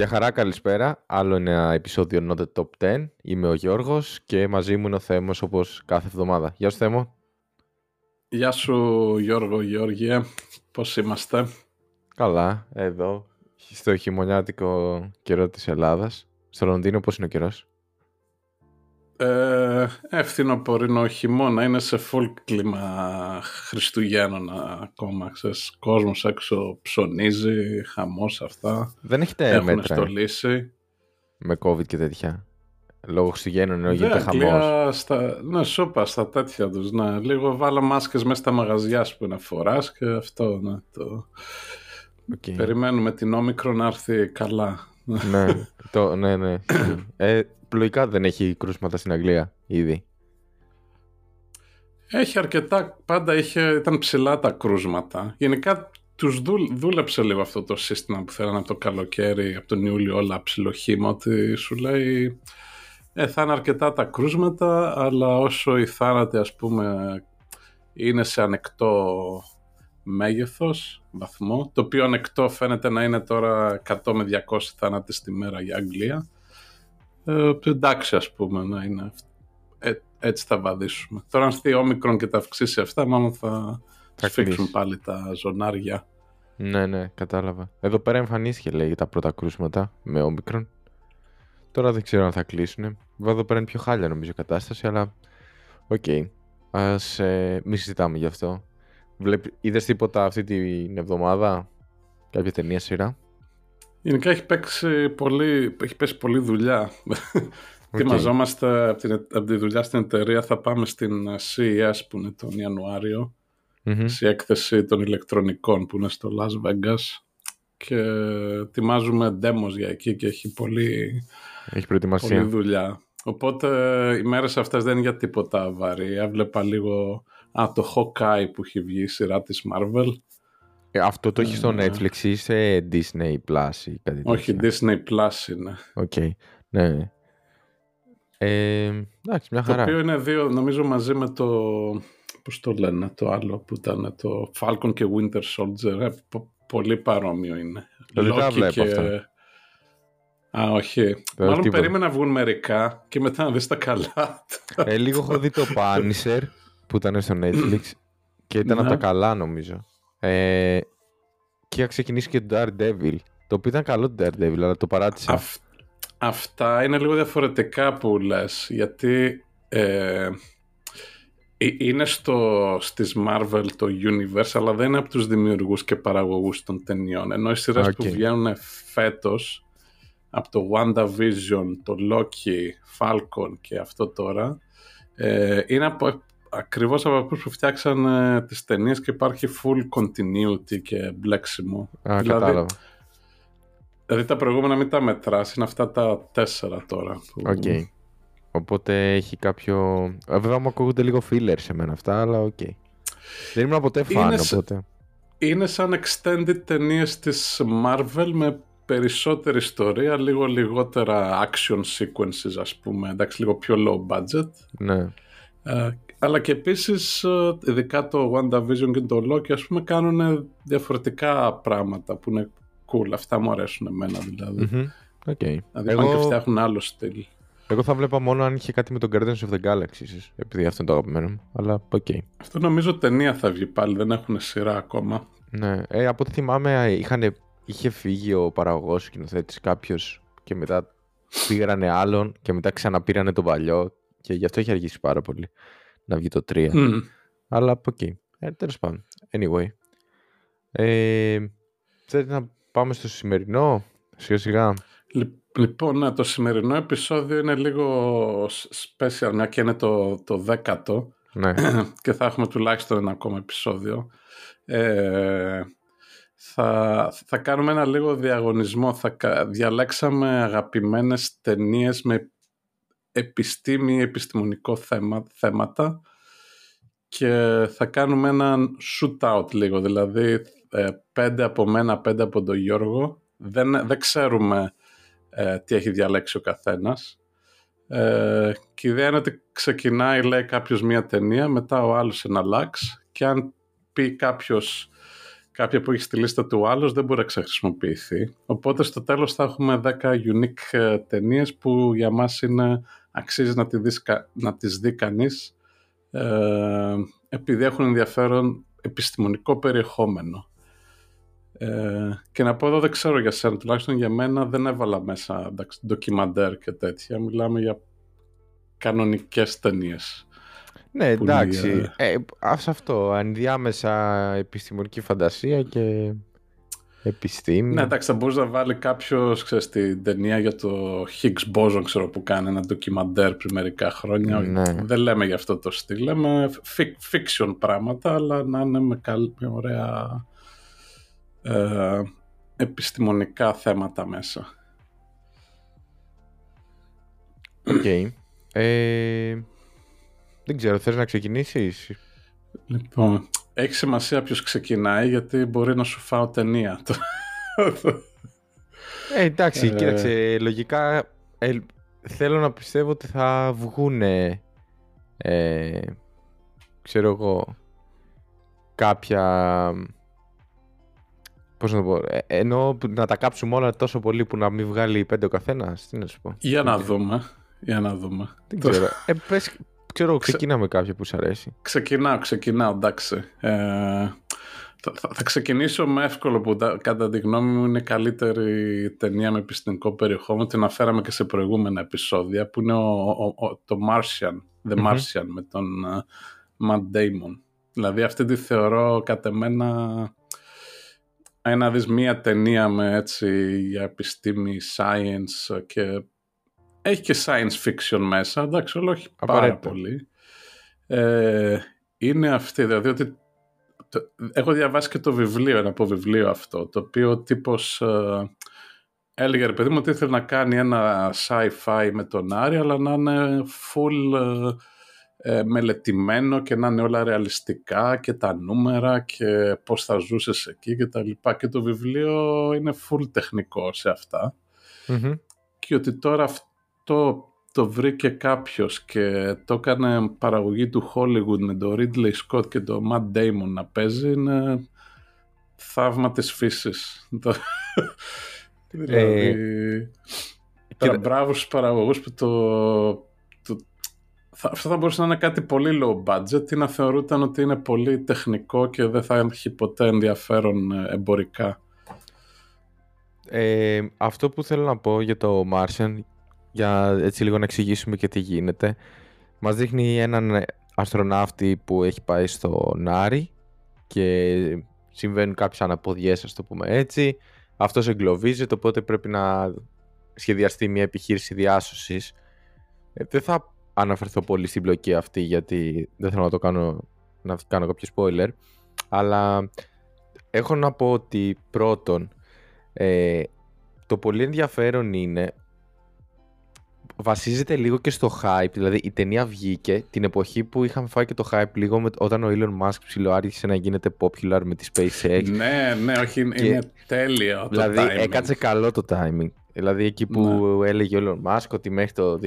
Γεια χαρά, καλησπέρα. Άλλο ένα επεισόδιο Not the Top 10. Είμαι ο Γιώργος και μαζί μου είναι ο Θέμος όπως κάθε εβδομάδα. Γεια σου Θέμο. Γεια σου Γιώργο, Γιώργια. Πώς είμαστε; Καλά, εδώ, στο χειμωνιάτικο καιρό της Ελλάδας. Στο Λονδίνο πώς είναι ο καιρός; Ε, ευθυνοπορεινό χειμώνα, είναι σε full κλίμα Χριστουγέννων ακόμα, ξέρεις, κόσμος έξω ψωνίζει, χαμός αυτά. Δεν έχετε Έχουν μέτρα ε; στολίσει. με COVID και τέτοια. Λόγω Χριστουγέννων ενώ Ναι, γίνεται χαμός. Αγγλία Στα, ναι, σου 'πα στα τέτοια τους, ναι. Λίγο βάλα μάσκες μέσα στα μαγαζιά σου που να φοράς και αυτό, ναι. Το... Οκ. Περιμένουμε την όμικρο να έρθει καλά. ναι, το, ναι, ναι. ε, λογικά δεν έχει κρούσματα στην Αγγλία ήδη. Έχει αρκετά, πάντα είχε, ήταν ψηλά τα κρούσματα. Γενικά τους δούλ, δούλεψε λίγο αυτό το σύστημα που θέλανε από το καλοκαίρι, από τον Ιούλιο όλα ψιλοχήμα, ότι σου λέει ε, θα είναι αρκετά τα κρούσματα, αλλά όσο οι θάνατοι ας πούμε είναι σε ανεκτό μέγεθος, βαθμό, το οποίο ανεκτό φαίνεται να είναι τώρα 100 με 200 θάνατοι στη μέρα για Αγγλία. Ε, εντάξει ας πούμε να είναι αυτό ε, έτσι θα βαδίσουμε. Τώρα αν στη όμικρον και τα αυξήσει αυτά, μάλλον θα, Θα σφίξουν κλείσει. πάλι τα ζωνάρια. Ναι, ναι, κατάλαβα. Εδώ πέρα εμφανίστηκε λέει τα πρώτα κρούσματα με όμικρον. Τώρα δεν ξέρω αν θα κλείσουν. Βέβαια εδώ πέρα είναι πιο χάλια νομίζω η κατάσταση, αλλά οκ. Ας ε, μη συζητάμε γι' αυτό. Βλέπ... Είδες τίποτα αυτή την εβδομάδα, κάποια ταινία σειρά; Γενικά έχει, παίξει πολύ, έχει πέσει πολλή δουλειά. Οκ. Ετοιμαζόμαστε από, την, από τη δουλειά στην εταιρεία, θα πάμε στην ε, CES που είναι τον Ιανουάριο, Μμμ. στην έκθεση των ηλεκτρονικών που είναι στο Las Vegas και ετοιμάζουμε demos για εκεί και έχει πολύ, Έχει πολλή προετοιμασία. δουλειά. Οπότε οι μέρες αυτές δεν είναι για τίποτα βαρύ. Έβλεπα λίγο α, το Hawkeye που έχει βγει η σειρά της Marvel. Ε, αυτό το έχει στο Ε, Netflix ή σε Disney Plus ή κάτι Όχι, τέτοιο. Disney Plus είναι. Οκ. Ναι, ναι. Ε, εντάξει, μια Το χαρά. οποίο είναι δύο, νομίζω μαζί με το, πώς το λένε, το άλλο που ήταν το Falcon και Winter Soldier. Ε, πο- πολύ παρόμοιο είναι. Δεν τα Loki βλέπω αυτά. Α, όχι. Μάλλον τίποτα. περίμενα να βγουν μερικά και μετά να δεις τα καλά. Ε, λίγο έχω δει το Punisher που ήταν στο Netflix και ήταν Ναι. από τα καλά νομίζω. Ε, και είχα ξεκινήσει και το Daredevil. Το οποίο ήταν καλό το Daredevil, αλλά το παράτησα. Αυ- αυτά είναι λίγο διαφορετικά που λες, γιατί ε, ε, είναι στο, στις Marvel το Universe, αλλά δεν είναι από τους δημιουργούς και παραγωγούς των ταινιών. Ενώ οι σειρές Οκ. που βγαίνουν φέτος, από το WandaVision, το Loki, Falcon και αυτό τώρα, ε, είναι από, ακριβώς από αυτούς που φτιάξαν ε, τις ταινίες και υπάρχει full continuity και μπλέξιμο. Α, δηλαδή, κατάλαβα. Δηλαδή τα προηγούμενα μην τα μετράς, είναι αυτά τα τέσσερα τώρα. που- Οκ. Οπότε έχει κάποιο... Ε, Βέβαια μου ακούγονται λίγο filler σε μένα αυτά, αλλά οκ. Δεν ήμουν ποτέ φαν, Είναι σε- οπότε... Είναι σαν extended ταινίες της Marvel με περισσότερη ιστορία, λίγο λιγότερα action sequences ας πούμε, εντάξει λίγο πιο low budget. Ναι. Ε, αλλά και επίσης, ε, ειδικά το WandaVision και το Loki ας πούμε κάνουν διαφορετικά πράγματα που είναι cool. Αυτά μου αρέσουν εμένα δηλαδή. Μμμ. Οκ. Δηλαδή πάνε και Εγώ, φτιάχνουν άλλο στυλ. εγώ θα βλέπα μόνο αν είχε κάτι με τον Guardians of the Galaxy, ίσως, επειδή αυτό είναι το αγαπημένο μου. Αλλά οκ. Αυτό νομίζω ταινία θα βγει πάλι, δεν έχουν σειρά ακόμα. Ναι, ε, από ό,τι θυμάμαι είχαν, είχε φύγει ο παραγωγός, ο σκηνοθέτης κάποιος και μετά πήρανε άλλον και μετά ξαναπήρανε τον παλιό και γι' αυτό έχει αργήσει πάρα πολύ να βγει το 3. Μμ. Αλλά από εκεί. Ε, τέλος πάντων. Anyway. Ε, θέλετε να πάμε στο σημερινό, σιγά σιγά. Λι- Λοιπόν, ναι, το σημερινό επεισόδιο είναι λίγο special, μια και είναι το, το δέκατο Ναι. και θα έχουμε τουλάχιστον ένα ακόμα επεισόδιο. Ε, θα, θα κάνουμε ένα λίγο διαγωνισμό. Θα κα- διαλέξαμε αγαπημένες ταινίες με επιστήμη ή επιστημονικό θέμα, θέματα και θα κάνουμε έναν shootout λίγο, δηλαδή ε, πέντε από μένα, πέντε από τον Γιώργο δεν, δεν ξέρουμε ε, τι έχει διαλέξει ο καθένας. Ε, και η ιδέα είναι ότι ξεκινάει, λέει κάποιος μία ταινία, μετά ο άλλος ένα λάξ και αν πει κάποιος κάποια που έχει στη λίστα του άλλος δεν μπορεί να ξεχρησιμοποιηθεί. Οπότε στο τέλος θα έχουμε 10 unique ε, ταινίες που για μας είναι, αξίζει να, τη δεις, να τις δει κανείς ε, επειδή έχουν ενδιαφέρον επιστημονικό περιεχόμενο. Ε, και να πω εδώ δεν ξέρω για σένα, τουλάχιστον για μένα δεν έβαλα μέσα ντοκιμαντέρ και τέτοια. Μιλάμε για κανονικές ταινίες. Ναι, εντάξει. Ε, αυτό, ενδιάμεσα επιστημονική φαντασία και επιστήμη. Ναι, εντάξει, θα μπορούσε να βάλει κάποιος την ταινία για το Higgs boson, ξέρω που κάνει ένα ντοκιμαντέρ πριν μερικά χρόνια. Ναι. Δεν λέμε για αυτό το στυλ, λέμε fiction πράγματα, αλλά να είναι με, καλή, με ωραία ε, επιστημονικά θέματα μέσα. Οκ. Ε, δεν ξέρω, θες να ξεκινήσεις; Λοιπόν, έχει σημασία ποιος ξεκινάει γιατί μπορεί να σου φάω ταινία. Ε, εντάξει, ε... κοίταξε, λογικά ε, θέλω να πιστεύω ότι θα βγούνε ε, ξέρω εγώ κάποια πώς να το πω, ε, ενώ να τα κάψουμε όλα τόσο πολύ που να μην βγάλει πέντε ο καθένας, τι να σου πω. Για να δούμε, για να δούμε. Δεν ξέρω, ε, πες, Ξέρω, ξεκινά με κάποια που σου αρέσει. Ξεκινάω, ξεκινάω, εντάξει. Ε, θα, θα, ξεκινήσω με εύκολο που κατά τη γνώμη μου είναι καλύτερη ταινία με επιστημικό περιεχόμενο. Την αναφέραμε και σε προηγούμενα επεισόδια που είναι ο, το Martian, The Martian με τον uh, Matt Damon. Δηλαδή αυτή τη θεωρώ κατά εμένα ένα δεις μία ταινία με έτσι για επιστήμη, science και έχει και science fiction μέσα, εντάξει, όλο όχι πάρα πολύ. Ε, είναι αυτή, δηλαδή ότι έχω διαβάσει και το βιβλίο, ένα από βιβλίο αυτό, το οποίο ο τύπος ε, έλεγε, ρε παιδί μου, ότι ήθελε να κάνει ένα sci-fi με τον Άρη, αλλά να είναι full ε, ε, μελετημένο και να είναι όλα ρεαλιστικά και τα νούμερα και πώς θα ζούσες εκεί και τα λοιπά. Και το βιβλίο είναι full τεχνικό σε αυτα Και ότι τώρα αυτό το, το βρήκε κάποιος και το έκανε παραγωγή του Hollywood με τον Ridley Scott και τον Matt Damon να παίζει είναι θαύμα της φύσης. δηλαδή, ε, τα μπράβο στους παραγωγούς που το, το θα, αυτό θα μπορούσε να είναι κάτι πολύ low budget ή να θεωρούταν ότι είναι πολύ τεχνικό και δεν θα έχει ποτέ ενδιαφέρον ε, εμπορικά. Ε, αυτό που θέλω να πω για το Martian για έτσι λίγο να εξηγήσουμε και τι γίνεται. Μας δείχνει έναν αστροναύτη που έχει πάει στο Νάρι και συμβαίνουν κάποιες αναποδιές, ας το πούμε έτσι. Αυτός εγκλωβίζεται, οπότε πρέπει να σχεδιαστεί μια επιχείρηση διάσωσης. Ε, δεν θα αναφερθώ πολύ στην μπλοκή αυτή, γιατί δεν θέλω να το κάνω, να κάνω κάποιο spoiler, αλλά έχω να πω ότι πρώτον, ε, το πολύ ενδιαφέρον είναι βασίζεται λίγο και στο hype. Δηλαδή η ταινία βγήκε την εποχή που είχαμε φάει και το hype λίγο με, όταν ο Elon Musk ψηλό άρχισε να γίνεται popular με τη SpaceX. Ναι, ναι, όχι, είναι τέλειο το Δηλαδή έκατσε καλό το timing. Δηλαδή εκεί που ναι. έλεγε ο Elon Musk ότι μέχρι το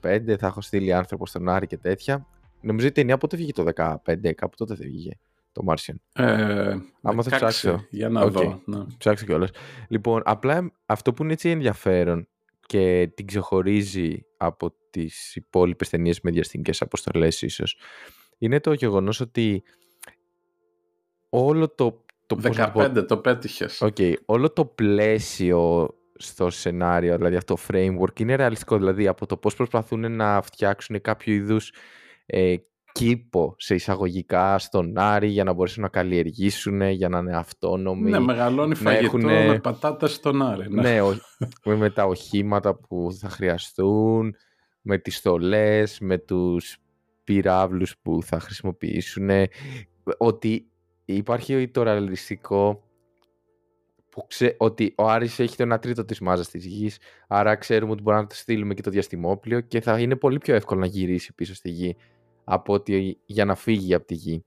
2025 θα έχω στείλει άνθρωπο στον Άρη και τέτοια. Νομίζω η ταινία πότε βγήκε το 2015, κάπου τότε δεν βγήκε το Martian. Ε, Άμα θα ψάξω. Για να okay. δω. Ναι. Ψάξω κιόλας. Λοιπόν, απλά αυτό που είναι έτσι ενδιαφέρον και την ξεχωρίζει από τις υπόλοιπες ταινίες με διαστημικές αποστολές ίσως είναι το γεγονός ότι όλο το... το 15 το πέτυχες. Okay, όλο το πλαίσιο στο σενάριο, δηλαδή αυτό το framework είναι ρεαλιστικό, δηλαδή από το πώς προσπαθούν να φτιάξουν κάποιο είδους ε, κήπο σε εισαγωγικά στον Άρη για να μπορέσουν να καλλιεργήσουν, για να είναι αυτόνομοι. Ναι, μεγαλώνει φαγητό με πατάτες στον Άρη. Ναι, ναι με τα οχήματα που θα χρειαστούν, με τις στολές, με τους πυράβλους που θα χρησιμοποιήσουν. Ότι υπάρχει το ρεαλιστικό που ξέ, ότι ο Άρης έχει το 1 τρίτο της μάζας της γης, άρα ξέρουμε ότι μπορούμε να το στείλουμε και το διαστημόπλιο και θα είναι πολύ πιο εύκολο να γυρίσει πίσω στη γη από ότι για να φύγει από τη γη.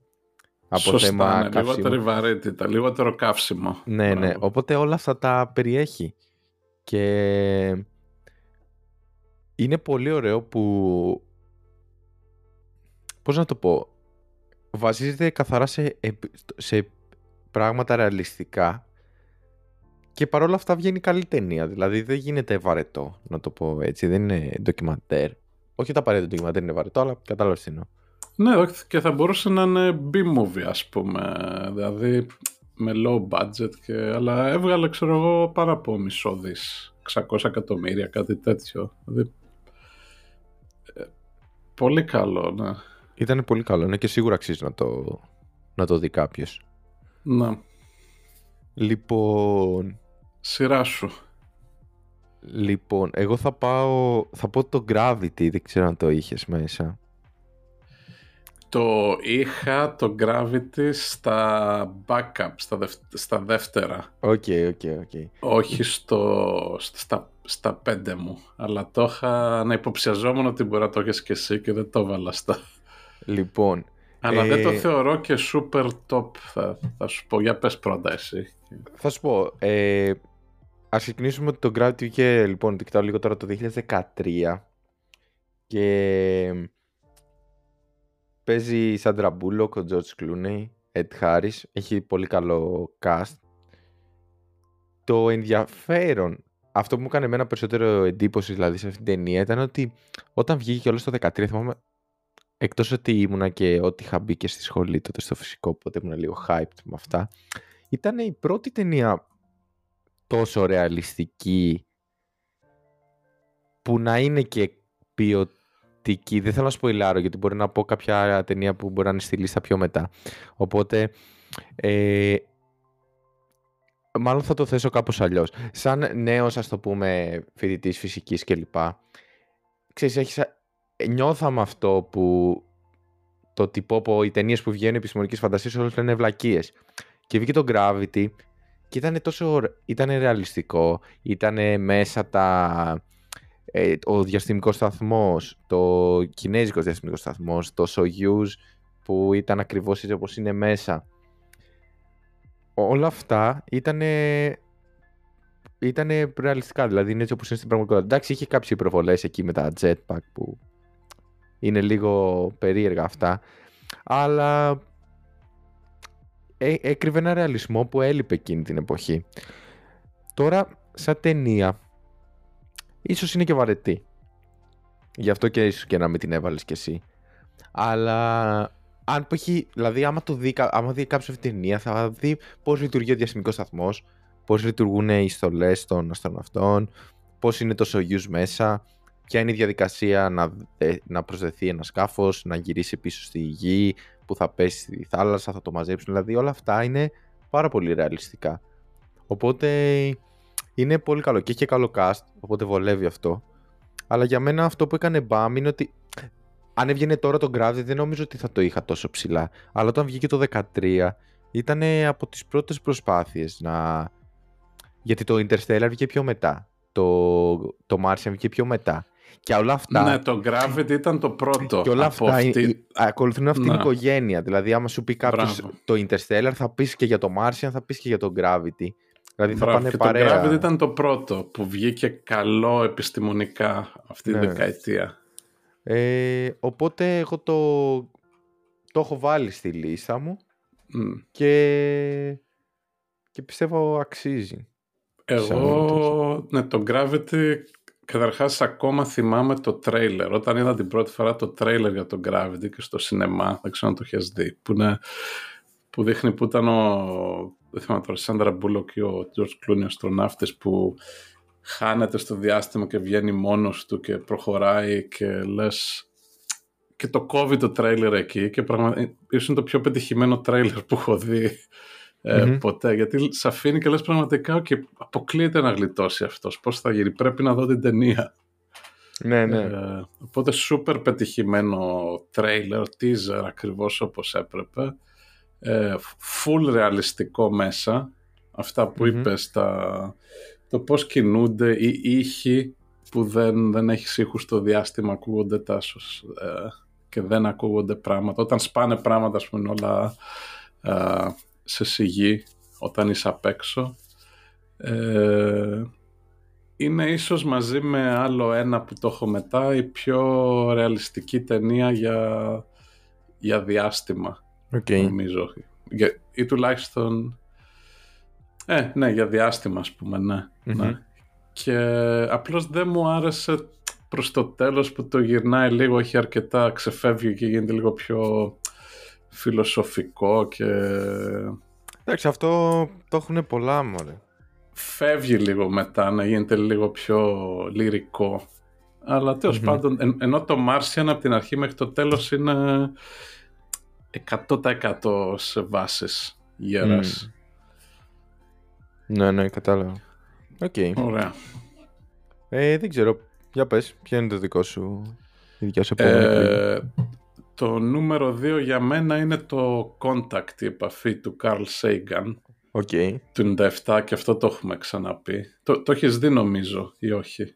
από Σωστά, θέμα ναι, λιγότερη βαρύτητα, λιγότερο καύσιμο. Ναι, ναι, οπότε όλα αυτά τα περιέχει. Και είναι πολύ ωραίο που, πώς να το πω, βασίζεται καθαρά σε, σε πράγματα ρεαλιστικά και παρόλα αυτά βγαίνει καλή ταινία. Δηλαδή δεν γίνεται βαρετό, να το πω έτσι. Δεν είναι ντοκιμαντέρ. Όχι τα απαραίτητο ντοκιμαντέρ είναι βαρετό, αλλά κατάλαβες τι Ναι, και θα μπορούσε να είναι B-movie, ας πούμε. Δηλαδή με low budget, και... αλλά έβγαλε, ξέρω εγώ, πάρα από μισό δις. 600 εκατομμύρια, κάτι τέτοιο. Δηλαδή, ε, πολύ καλό, ναι. Ήταν πολύ καλό, ναι, και σίγουρα αξίζει να το, να το δει κάποιος. Ναι. Λοιπόν, Σειρά σου. Λοιπόν, εγώ θα πάω, θα πω το Gravity, δεν ξέρω αν το είχες μέσα. Το είχα το Gravity στα backup, στα, στα δεύτερα. Ok, ok, ok. Όχι στο, στα, στα πέντε μου, αλλά το είχα να υποψιαζόμουν ότι μπορεί να το έχεις και εσύ και δεν το έβαλα στα... Λοιπόν... Αλλά δεν το ε, θεωρώ και super top, θα, θα σου πω. Για πες πρώτα εσύ. Θα σου πω, ε, Ας ξεκινήσουμε ότι το Gravity βγήκε, λοιπόν, το κοιτάω λίγο τώρα, το 2013 και παίζει η Σάντρα Μπούλοκ, ο George Clooney, Ed Harris, έχει πολύ καλό cast. Το ενδιαφέρον, αυτό που μου έκανε εμένα περισσότερο εντύπωση δηλαδή σε αυτήν την ταινία ήταν ότι όταν βγήκε και όλο το 2013 θυμάμαι εκτός ότι ήμουνα και ότι είχα μπει και στη σχολή τότε στο φυσικό οπότε ήμουν λίγο hyped με αυτά ήταν η πρώτη ταινία τόσο ρεαλιστική που να είναι και ποιοτική. Δεν θέλω να σποιλάρω γιατί μπορεί να πω κάποια ταινία που μπορεί να είναι στη λίστα πιο μετά. Οπότε, ε, μάλλον θα το θέσω κάπως αλλιώς. Σαν νέος, ας το πούμε, φοιτητής φυσικής κλπ. Ξέρεις, έχεις, νιώθαμε αυτό που το τυπό που οι ταινίες που βγαίνουν επιστημονικής φαντασίας όλες λένε βλακίες. Και βγήκε το Gravity και ήταν τόσο ήταν ρεαλιστικό, ήταν μέσα τα, ε, ο διαστημικός σταθμός, το κινέζικος διαστημικός σταθμός, το Soyuz που ήταν ακριβώς έτσι όπως είναι μέσα. Όλα αυτά ήταν ήτανε ρεαλιστικά, δηλαδή είναι έτσι όπως είναι στην πραγματικότητα. Εντάξει, είχε κάποιες υπερβολές εκεί με τα jetpack που είναι λίγο περίεργα αυτά, αλλά ε, έκρυβε ένα ρεαλισμό που έλειπε εκείνη την εποχή. Τώρα, σαν ταινία, ίσως είναι και βαρετή. Γι' αυτό και ίσως και να μην την έβαλες κι εσύ. Αλλά αν έχει, δηλαδή άμα, το δει, άμα δει κάποιος αυτή την ταινία θα δει πώς λειτουργεί ο διαστημικός σταθμός, πώς λειτουργούν οι στολές των αστροναυτών, πώς είναι το Soyuz μέσα, ποια είναι η διαδικασία να, ε, να προσδεθεί ένα σκάφος, να γυρίσει πίσω στη γη, που θα πέσει στη θάλασσα, θα το μαζέψουν. Δηλαδή όλα αυτά είναι πάρα πολύ ρεαλιστικά. Οπότε είναι πολύ καλό και έχει και καλό cast, οπότε βολεύει αυτό. Αλλά για μένα αυτό που έκανε μπαμ είναι ότι αν έβγαινε τώρα το Gravity δεν νομίζω ότι θα το είχα τόσο ψηλά. Αλλά όταν βγήκε το 13 ήταν από τις πρώτες προσπάθειες να... Γιατί το Interstellar βγήκε πιο μετά. Το, το Martian βγήκε πιο μετά. Και όλα αυτά. Ναι, το Gravity ήταν το πρώτο. Και όλα αυτά αυτή... ακολουθούν αυτήν την ναι. οικογένεια. Δηλαδή, άμα σου πει κάποιος το Interstellar, θα πεις και για το Martian, θα πεις και για το Gravity. Δηλαδή θα πάνε και παρέα. Το Gravity ήταν το πρώτο που βγήκε καλό επιστημονικά αυτή ναι. τη δεκαετία. Ε, οπότε εγώ το, το έχω βάλει στη λίστα μου και, και πιστεύω αξίζει. Εγώ, ναι, το Gravity Καταρχάς, ακόμα θυμάμαι το τρέιλερ. Όταν είδα την πρώτη φορά το τρέιλερ για το Gravity και στο σινεμά, δεν ξέρω αν το έχει δει, που, είναι, που δείχνει που ήταν ο. Δεν θυμάμαι τώρα, Σάντρα Μπούλοκ και ο George Clooney, αστροναύτη που χάνεται στο διάστημα και βγαίνει μόνος του και προχωράει και λε. Και το κόβει το τρέιλερ εκεί και πραγματικά είναι το πιο πετυχημένο τρέιλερ που έχω δει ε, ποτέ. Γιατί σε αφήνει και λες πραγματικά και αποκλείεται να γλιτώσει αυτός. Πώς θα γίνει. Πρέπει να δω την ταινία. Ναι, ναι. Ε, οπότε σούπερ πετυχημένο τρέιλερ, teaser ακριβώς όπως έπρεπε. Ε, full ρεαλιστικό μέσα. Αυτά που mm είπες, τα, το πώς κινούνται οι ήχοι που δεν, δεν έχεις ήχους στο διάστημα ακούγονται τάσος ε, και δεν ακούγονται πράγματα. Όταν σπάνε πράγματα, ας πούμε, όλα σε σιγή όταν είσαι απ' έξω. Ε, είναι ίσως μαζί με άλλο ένα που το έχω μετά η πιο ρεαλιστική ταινία για, για διάστημα okay. νομίζω ή τουλάχιστον ε, ναι, για διάστημα ας πούμε, ναι. ναι. Και απλώς δεν μου άρεσε προς το τέλος που το γυρνάει λίγο, έχει αρκετά, ξεφεύγει και γίνεται λίγο πιο φιλοσοφικό και... Εντάξει, αυτό το έχουν πολλά μωρέ. Φεύγει λίγο μετά, να γίνεται λίγο πιο λυρικό. Αλλά πάντων, ενώ το Martian από την αρχή μέχρι το τέλος είναι 100% σε βάσεις γέρας. Ναι, ναι, κατάλαβα. Ok. Okay. Ωραία. Ε, δεν ξέρω. Για πες, ποια είναι το δικό σου, η δικιά σου ε, Το νούμερο 2 για μένα είναι το Contact, η επαφή του Carl Sagan. Okay. Του 97 και αυτό το έχουμε ξαναπεί. Το, το έχεις δει νομίζω ή όχι;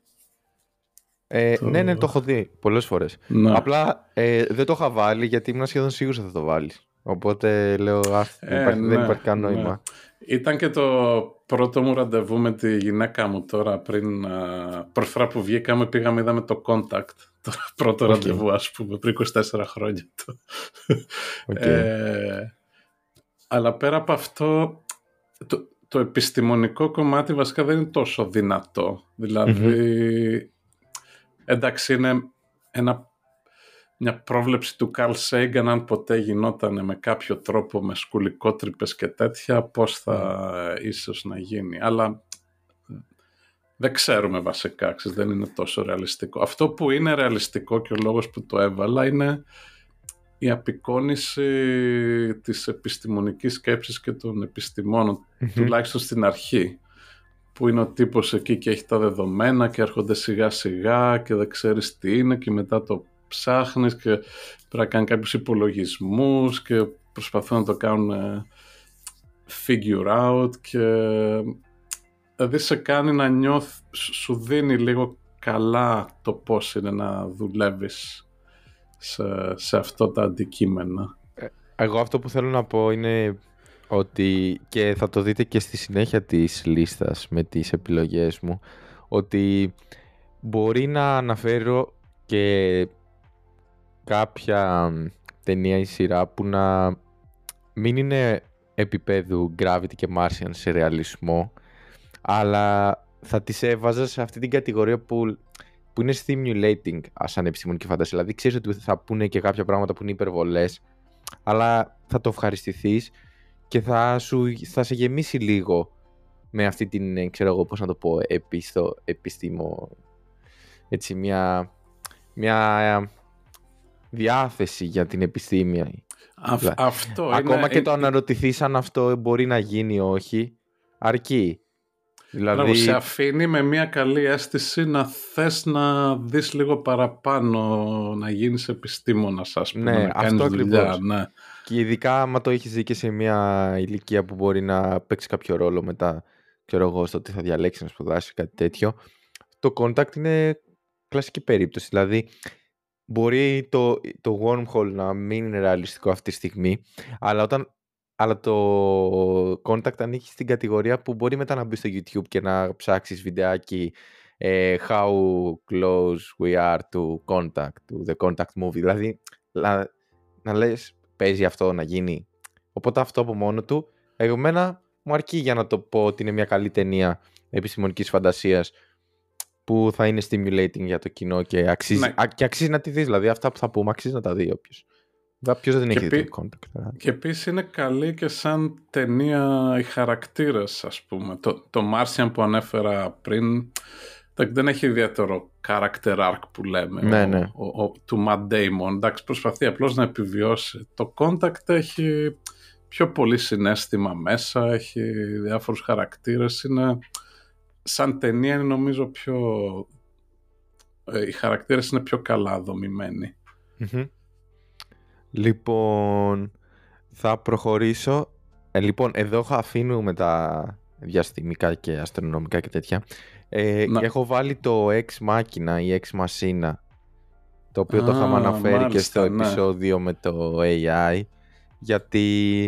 Ε, το... Ναι, ναι, το έχω δει πολλές φορές. Ναι. Απλά ε, δεν το είχα βάλει γιατί ήμουν σχεδόν σίγουρος ότι θα το βάλεις. Οπότε λέω, αχ, ε, δεν ναι, υπάρχει καν νόημα. Ναι. Ήταν και το πρώτο μου ραντεβού με τη γυναίκα μου τώρα πριν, πρώτη φορά που βγήκαμε πήγαμε είδαμε το Contact, το πρώτο okay. ραντεβού ας πούμε πριν 24 χρόνια. Okay. Ε, αλλά πέρα από αυτό το, το επιστημονικό κομμάτι βασικά δεν είναι τόσο δυνατό. Δηλαδή, εντάξει είναι ένα μια πρόβλεψη του Καρλ Σέγγαν αν ποτέ γινόταν με κάποιο τρόπο με σκουλικότρυπες και τέτοια πώς θα mm. ίσως να γίνει αλλά δεν ξέρουμε βασικά δεν είναι τόσο ρεαλιστικό. Αυτό που είναι ρεαλιστικό και ο λόγος που το έβαλα είναι η απεικόνηση της επιστημονικής σκέψης και των επιστημόνων τουλάχιστον στην αρχή που είναι ο τύπος εκεί και έχει τα δεδομένα και έρχονται σιγά σιγά και δεν ξέρεις τι είναι και μετά το ψάχνεις και πρέπει να κάνει κάποιους υπολογισμούς και προσπαθούν να το κάνουν ε, figure out και δηλαδή σε κάνει να νιώθει, σου δίνει λίγο καλά το πώς είναι να δουλεύεις σε, σε αυτό τα αντικείμενα. Ε, εγώ αυτό που θέλω να πω είναι ότι και θα το δείτε και στη συνέχεια της λίστας με τις επιλογές μου ότι μπορεί να αναφέρω και κάποια ταινία ή σειρά που να μην είναι επίπεδου Gravity και Martian σε ρεαλισμό αλλά θα τις έβαζα σε αυτή την κατηγορία που, που είναι stimulating σαν επιστημονική φαντασία. Δηλαδή ξέρεις ότι θα πούνε και κάποια πράγματα που είναι υπερβολές αλλά θα το ευχαριστηθείς και θα, σου, θα σε γεμίσει λίγο με αυτή την, ξέρω εγώ πώς να το πω, επιστο, επιστήμο, έτσι μια, μια διάθεση για την επιστήμη. αυτό Ακόμα και το αναρωτηθείς αν αυτό μπορεί να γίνει ή όχι, αρκεί. Δηλαδή... σε αφήνει με μια καλή αίσθηση να θες να δεις λίγο παραπάνω, να γίνεις επιστήμονας, ας πούμε, ναι, να αυτό δουλειά. Ναι. Και ειδικά άμα το έχεις δει και σε μια ηλικία που μπορεί να παίξει κάποιο ρόλο μετά, ξέρω εγώ, στο ότι θα διαλέξει να σπουδάσει κάτι τέτοιο, το contact είναι κλασική περίπτωση. Δηλαδή, μπορεί το, το wormhole να μην είναι ρεαλιστικό αυτή τη στιγμή, αλλά, όταν, αλλά το contact ανήκει στην κατηγορία που μπορεί μετά να μπεις στο YouTube και να ψάξεις βιντεάκι ε, how close we are to contact, to the contact movie. Δηλαδή, να, να λες, παίζει αυτό να γίνει. Οπότε αυτό από μόνο του, εμένα μου αρκεί για να το πω ότι είναι μια καλή ταινία επιστημονικής φαντασίας που θα είναι stimulating για το κοινό και αξίζει, ναι. και αξίζει να τη δεις. Δηλαδή αυτά που θα πούμε αξίζει να τα δει όποιος. Ποιος δεν έχει δει το contact. Και επίσης είναι καλή και σαν ταινία οι χαρακτήρες ας πούμε. Το, το Martian που ανέφερα πριν δεν έχει ιδιαίτερο character arc που λέμε ναι, ναι. Ο, ο, του Matt Damon. Εντάξει, προσπαθεί απλώς να επιβιώσει. Το Contact έχει πιο πολύ συνέστημα μέσα, έχει διάφορους χαρακτήρες, είναι σαν ταινία είναι νομίζω πιο... Ε, οι χαρακτήρες είναι πιο καλά Λοιπόν, θα προχωρήσω. Ε, λοιπόν, εδώ αφήνουμε τα διαστημικά και αστρονομικά και τέτοια. Ε, Έχω βάλει το Ex Machina ή Ex Machina, το οποίο το είχαμε αναφέρει και στο ναι. επεισόδιο με το AI, γιατί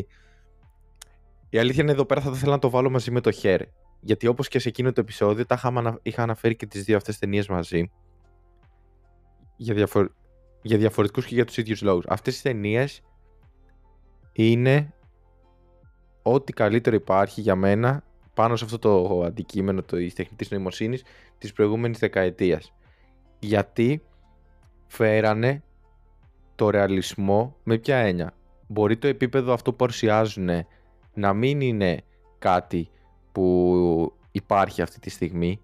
Η αλήθεια είναι εδώ πέρα θα ήθελα να το βάλω μαζί με το Hair. Γιατί όπως και σε εκείνο το επεισόδιο τα είχα αναφέρει και τις δύο αυτές ταινίες μαζί. Για, διαφορ... για διαφορετικούς και για τους ίδιους λόγους. Αυτές οι ταινίες είναι ό,τι καλύτερο υπάρχει για μένα πάνω σε αυτό το αντικείμενο της τεχνητής νοημοσύνης της προηγούμενης δεκαετίας. Γιατί φέρανε το ρεαλισμό με ποια έννοια; Μπορεί το επίπεδο αυτό που παρουσιάζουν να μην είναι κάτι που υπάρχει αυτή τη στιγμή,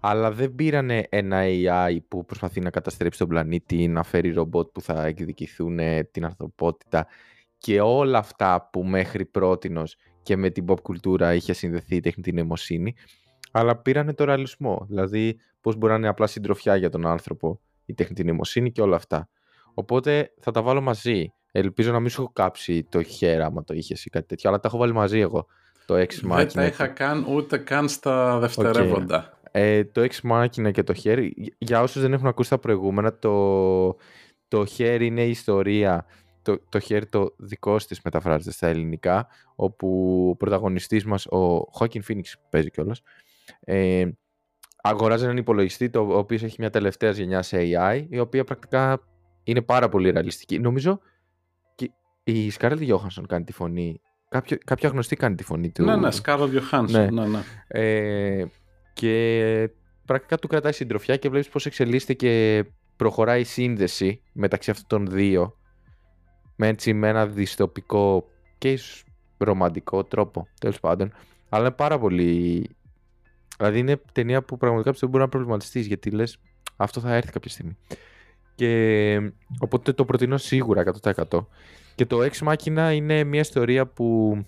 αλλά δεν πήρανε ένα AI που προσπαθεί να καταστρέψει τον πλανήτη, να φέρει ρομπότ που θα εκδικηθούν την ανθρωπότητα και όλα αυτά που μέχρι πρότινος και με την pop κουλτούρα είχε συνδεθεί η τεχνητή νοημοσύνη, αλλά πήρανε το ρεαλισμό, δηλαδή πώς μπορεί να είναι απλά συντροφιά για τον άνθρωπο η τεχνητή νοημοσύνη και όλα αυτά. Οπότε θα τα βάλω μαζί. Ελπίζω να μην σου έχω κάψει το χέρι άμα το είχες ή κάτι τέτοιο, αλλά τα έχω βάλει μαζί εγώ. Το Ex Machina. Δεν τα είχα καν ούτε καν στα δευτερεύοντα. Okay. Ε, το Ex Machina και το χέρι, για όσους δεν έχουν ακούσει τα προηγούμενα, το, το χέρι είναι η ιστορία, το, το χέρι το δικό της μεταφράζεται στα ελληνικά, όπου ο πρωταγωνιστής μας, ο Joaquin Phoenix παίζει κιόλας, ε, αγοράζει έναν υπολογιστή το, ο οποίος έχει μια τελευταία γενιά σε AI, η οποία πρακτικά είναι πάρα πολύ ρεαλιστική. Νομίζω και η Scarlett Johansson κάνει τη φωνή. Κάποιο, κάποια γνωστή κάνει τη φωνή του. Ναι, ναι, Scarlett Johansson. Ναι. ναι, ναι. Ε, και πρακτικά του κρατάει συντροφιά και βλέπεις πώς εξελίσσεται και προχωράει η σύνδεση μεταξύ αυτών των δύο με, έτσι, με ένα δυστοπικό και ίσως ρομαντικό τρόπο, τέλος πάντων. Αλλά είναι πάρα πολύ... Δηλαδή είναι ταινία που πραγματικά πιστεύω μπορεί να προβληματιστείς γιατί λες αυτό θα έρθει κάποια στιγμή. Και οπότε το προτείνω σίγουρα 100%. Και το Ex Machina είναι μια ιστορία που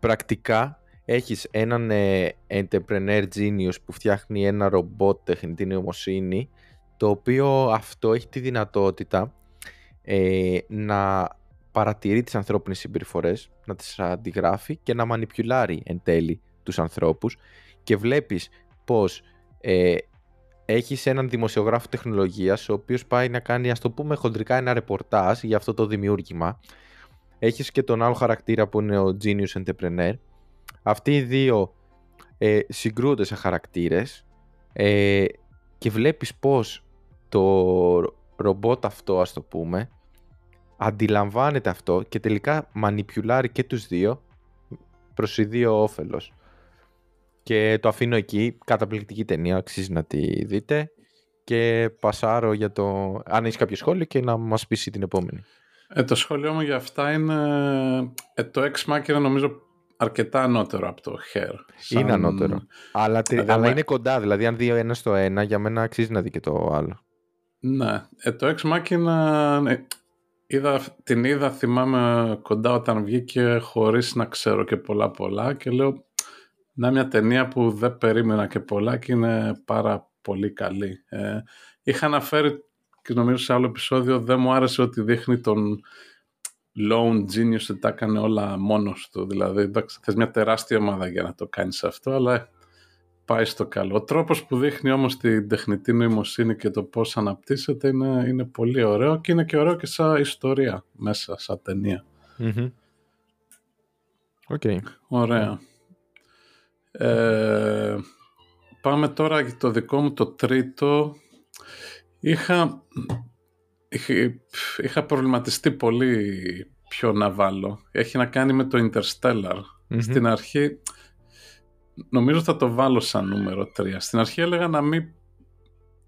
πρακτικά έχεις έναν ε, entrepreneur genius που φτιάχνει ένα ρομπότ τεχνητή νοημοσύνη το οποίο αυτό έχει τη δυνατότητα ε, να παρατηρεί τις ανθρώπινες συμπεριφορές, να τις αντιγράφει και να μανιπιουλάρει εν τέλει τους ανθρώπους και βλέπεις πως ε, έχεις έναν δημοσιογράφο τεχνολογίας, ο οποίος πάει να κάνει, ας το πούμε, χοντρικά ένα ρεπορτάζ για αυτό το δημιούργημα. Έχεις και τον άλλο χαρακτήρα που είναι ο Genius Entrepreneur. Αυτοί οι δύο ε, συγκρούονται σε χαρακτήρες ε, και βλέπεις πως το ρομπότ αυτό, ας το πούμε, αντιλαμβάνεται αυτό και τελικά μανιπιουλάρει και τους δύο προς δύο όφελος. Και το αφήνω εκεί. Καταπληκτική ταινία, αξίζει να τη δείτε. Και πασάρω για το. Αν έχεις κάποιο σχόλιο και να μας πείσει την επόμενη. Ε, το σχόλιο μου για αυτά είναι. Ε, το Ex Machina νομίζω αρκετά ανώτερο από το Hair. Σαν... Είναι ανώτερο. Αλλά, αλλά είναι κοντά. Δηλαδή, αν δει ένας στο ένα, για μένα αξίζει να δει και το άλλο. Ναι. Ε, το Ex Machina. Ναι, είδα, την είδα, θυμάμαι κοντά όταν βγήκε χωρίς να ξέρω και πολλά πολλά και λέω να μια ταινία που δεν περίμενα και πολλά και είναι πάρα πολύ καλή. Ε, είχα αναφέρει και νομίζω σε άλλο επεισόδιο δεν μου άρεσε ότι δείχνει τον lone genius ότι τα έκανε όλα μόνος του. Δηλαδή, εντάξει, θες μια τεράστια ομάδα για να το κάνεις αυτό, αλλά πάει στο καλό. Ο τρόπος που δείχνει όμως την τεχνητή νοημοσύνη και το πώς αναπτύσσεται είναι, είναι πολύ ωραίο και είναι και ωραίο και σαν ιστορία μέσα, σαν ταινία. Okay. Ωραία. Ε, πάμε τώρα για το δικό μου το τρίτο. Είχα, είχα, προβληματιστεί πολύ ποιο να βάλω. Έχει να κάνει με το Interstellar. Στην αρχή, νομίζω θα το βάλω σαν νούμερο 3. Στην αρχή έλεγα να μην...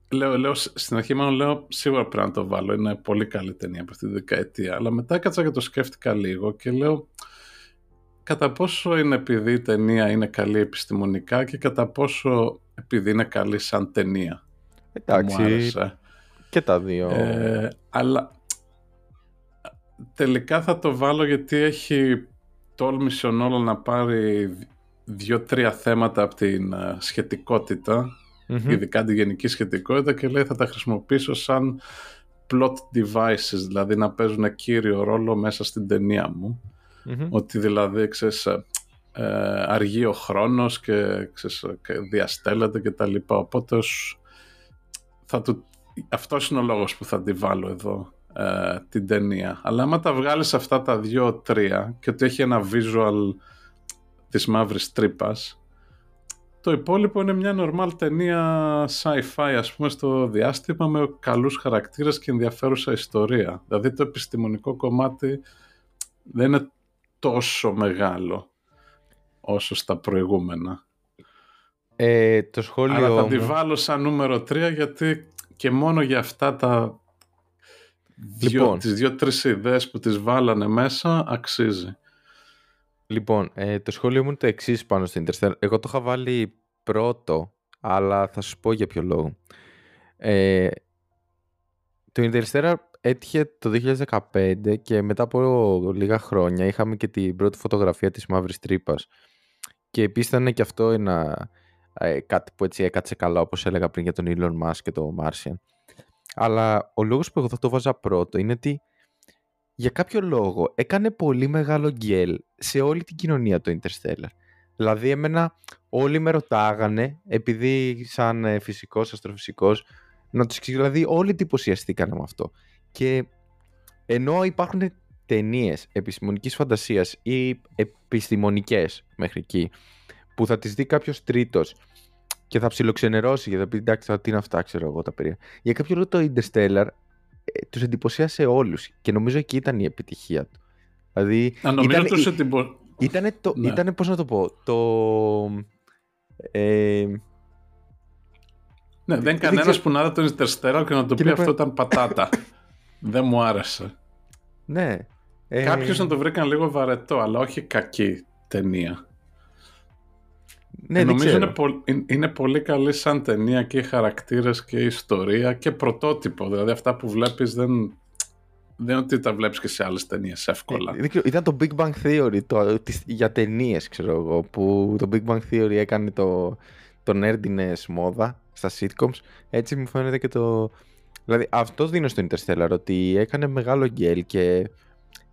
Λέω, λέω, στην αρχή μάλλον λέω σίγουρα πρέπει να το βάλω. Είναι πολύ καλή ταινία από αυτή τη δεκαετία. Αλλά μετά έκατσα και το σκέφτηκα λίγο και λέω κατά πόσο είναι επειδή η ταινία είναι καλή επιστημονικά και κατά πόσο επειδή είναι καλή σαν ταινία. Εντάξει, και τα δύο. Ε, αλλά τελικά θα το βάλω γιατί έχει τόλμησε ο να πάρει δύο-τρία θέματα από την ε, σχετικότητα, ειδικά την γενική σχετικότητα και λέει θα τα χρησιμοποιήσω σαν plot devices, δηλαδή να παίζουν κύριο ρόλο μέσα στην ταινία μου. Ότι δηλαδή, ξέρεις, ε, ε, αργεί ο χρόνος και, ξέρεις, και διαστέλλεται και τα λοιπά. Οπότε θα του... αυτός είναι ο λόγος που θα τη βάλω εδώ. ε, την ταινία. Αλλά άμα τα βγάλεις αυτά τα δύο-τρία και ότι έχει ένα visual της μαύρης τρύπας. το υπόλοιπο είναι μια normal ταινία sci-fi ας πούμε στο διάστημα με καλούς χαρακτήρες και ενδιαφέρουσα ιστορία. Δηλαδή το επιστημονικό κομμάτι δεν είναι τόσο μεγάλο όσο στα προηγούμενα. Ε, το σχόλιο Αλλά θα τη βάλω σαν νούμερο 3 γιατί και μόνο για αυτά τα λοιπόν. τις δύο-τρεις ιδέες που τις βάλανε μέσα αξίζει. Λοιπόν, ε, το σχόλιο μου είναι το εξής πάνω στο Interstellar. Εγώ το είχα βάλει πρώτο, αλλά θα σου πω για ποιο λόγο. Ε, το Interstellar έτυχε το 2015 και μετά από λίγα χρόνια είχαμε και την πρώτη φωτογραφία της μαύρης τρύπας. Και επίσης ήταν και αυτό ένα, ε, κάτι που έτσι έκατσε καλά όπως έλεγα πριν για τον Elon Musk και το Martian. Αλλά ο λόγος που εγώ θα το βάζα πρώτο είναι ότι για κάποιο λόγο έκανε πολύ μεγάλο γκέλ σε όλη την κοινωνία το Interstellar. Δηλαδή εμένα όλοι με ρωτάγανε, επειδή σαν ε, φυσικός, αστροφυσικός, να τους εξηγήσω, δηλαδή όλοι εντυπωσιαστήκαν με αυτό. Και ενώ υπάρχουν ταινίες επιστημονικής φαντασίας ή επιστημονικές μέχρι εκεί, που θα τις δει κάποιος τρίτος και θα ψιλοξενερώσει και θα πει εντάξει τι είναι αυτά ξέρω εγώ τα περίεργα. Για κάποιο λόγο το Interstellar ε, τους εντυπωσίασε όλους και νομίζω εκεί ήταν η επιτυχία του. Δηλαδή, να νομίζω ήταν, τους εντυπω... Ήτανε, το, ναι. ήτανε, πώς να το πω, το... Ε, ναι, δεν κανένας που να δει τον Interstellar και να το πει αυτό ήταν πατάτα. δεν μου άρεσε. Ναι. Ε... Κάποιους να το βρήκαν λίγο βαρετό, αλλά όχι κακή ταινία. Ναι, ε, νομίζω είναι, είναι πολύ καλή σαν ταινία και οι χαρακτήρες και η ιστορία και πρωτότυπο. Δηλαδή αυτά που βλέπεις δεν, δεν είναι ότι τα βλέπεις και σε άλλες ταινίες εύκολα. Ε, ήταν το Big Bang Theory το, για ταινίες, ξέρω εγώ, που το Big Bang Theory έκανε το, το nerdiness μόδα στα sitcoms. Έτσι μου φαίνεται και το... Δηλαδή αυτός δίνω στο Interstellar, ότι έκανε μεγάλο γκέλ και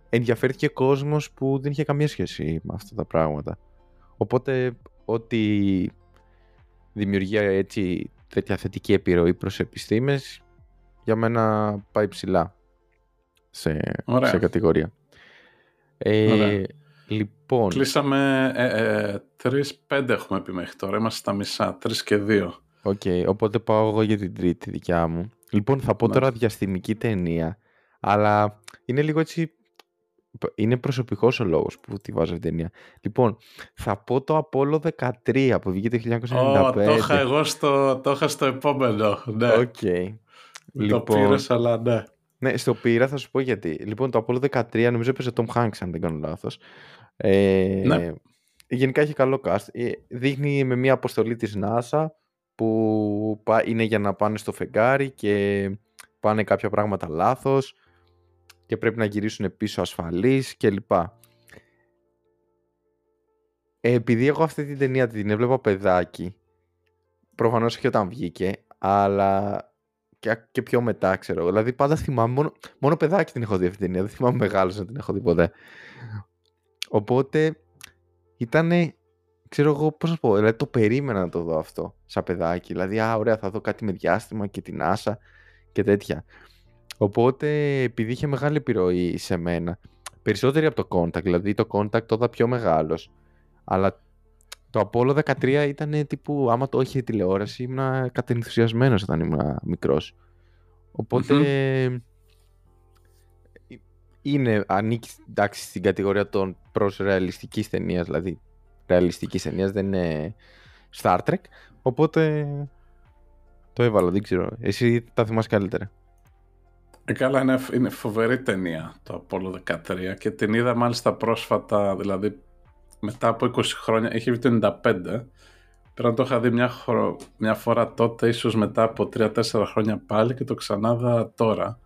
ενδιαφέρθηκε κόσμος που δεν είχε καμία σχέση με αυτά τα πράγματα. Οπότε ότι δημιουργεί έτσι τέτοια θετική επιρροή προς επιστήμες για μένα πάει ψηλά σε, σε κατηγορία. Ε, λοιπόν... Κλείσαμε ε, ε, τρεις-πέντε έχουμε πει μέχρι τώρα. Είμαστε στα μισά. Τρεις και δύο. Ok. Okay, οπότε πάω εγώ για την τρίτη δικιά μου. Λοιπόν, θα πω τώρα διαστημική ταινία. Αλλά είναι λίγο έτσι είναι προσωπικός ο λόγος που τη βάζω την ταινία. Λοιπόν, θα πω το Apollo 13 που βγήκε το 1995. Oh, το είχα εγώ στο, το είχα στο επόμενο. Ναι. Okay. Το λοιπόν, πήρες, αλλά ναι. Ναι, στο πήρα θα σου πω γιατί. Λοιπόν, το Apollo 13 νομίζω έπαιζε Tom Hanks, αν δεν κάνω λάθος. Ε, ναι. Γενικά έχει καλό cast. Ε, δείχνει με μια αποστολή της NASA που είναι για να πάνε στο φεγγάρι και πάνε κάποια πράγματα λάθος και πρέπει να γυρίσουν πίσω ασφαλείς κλπ. Ε, επειδή εγώ αυτή την ταινία την έβλεπα παιδάκι, προφανώς και όταν βγήκε, αλλά και, και πιο μετά ξέρω. Δηλαδή πάντα θυμάμαι, μόνο, μόνο παιδάκι την έχω δει αυτή την ταινία, δεν θυμάμαι μεγάλος να την έχω δει ποτέ. Οπότε ήταν, ξέρω εγώ πώς να πω, δηλαδή το περίμενα να το δω αυτό σαν παιδάκι. Δηλαδή, α, ωραία, θα δω κάτι με διάστημα και την άσα και τέτοια. Οπότε, επειδή είχε μεγάλη επιρροή σε μένα, περισσότερη από το Contact, δηλαδή το Contact το είδα πιο μεγάλος. Αλλά το Apollo 13 ήταν τύπου, άμα το είχε τηλεόραση, ήμουν κατενθουσιασμένο όταν ήμουν μικρός. Οπότε. Είναι, ανήκει εντάξει, στην κατηγορία των προ ρεαλιστική ταινίας, δηλαδή ρεαλιστικής ταινίας, δεν είναι Star Trek. Οπότε το έβαλα, δεν ξέρω. Εσύ τα θυμάσαι καλύτερα. Ε, καλά, είναι, είναι φοβερή ταινία το Apollo 13 και την είδα μάλιστα πρόσφατα, δηλαδή μετά από 20 χρόνια, έχει βγει το 95. Πρέπει να το είχα δει μια, μια φορά τότε, ίσως μετά από 3-4 χρόνια πάλι και το ξανάδα τώρα.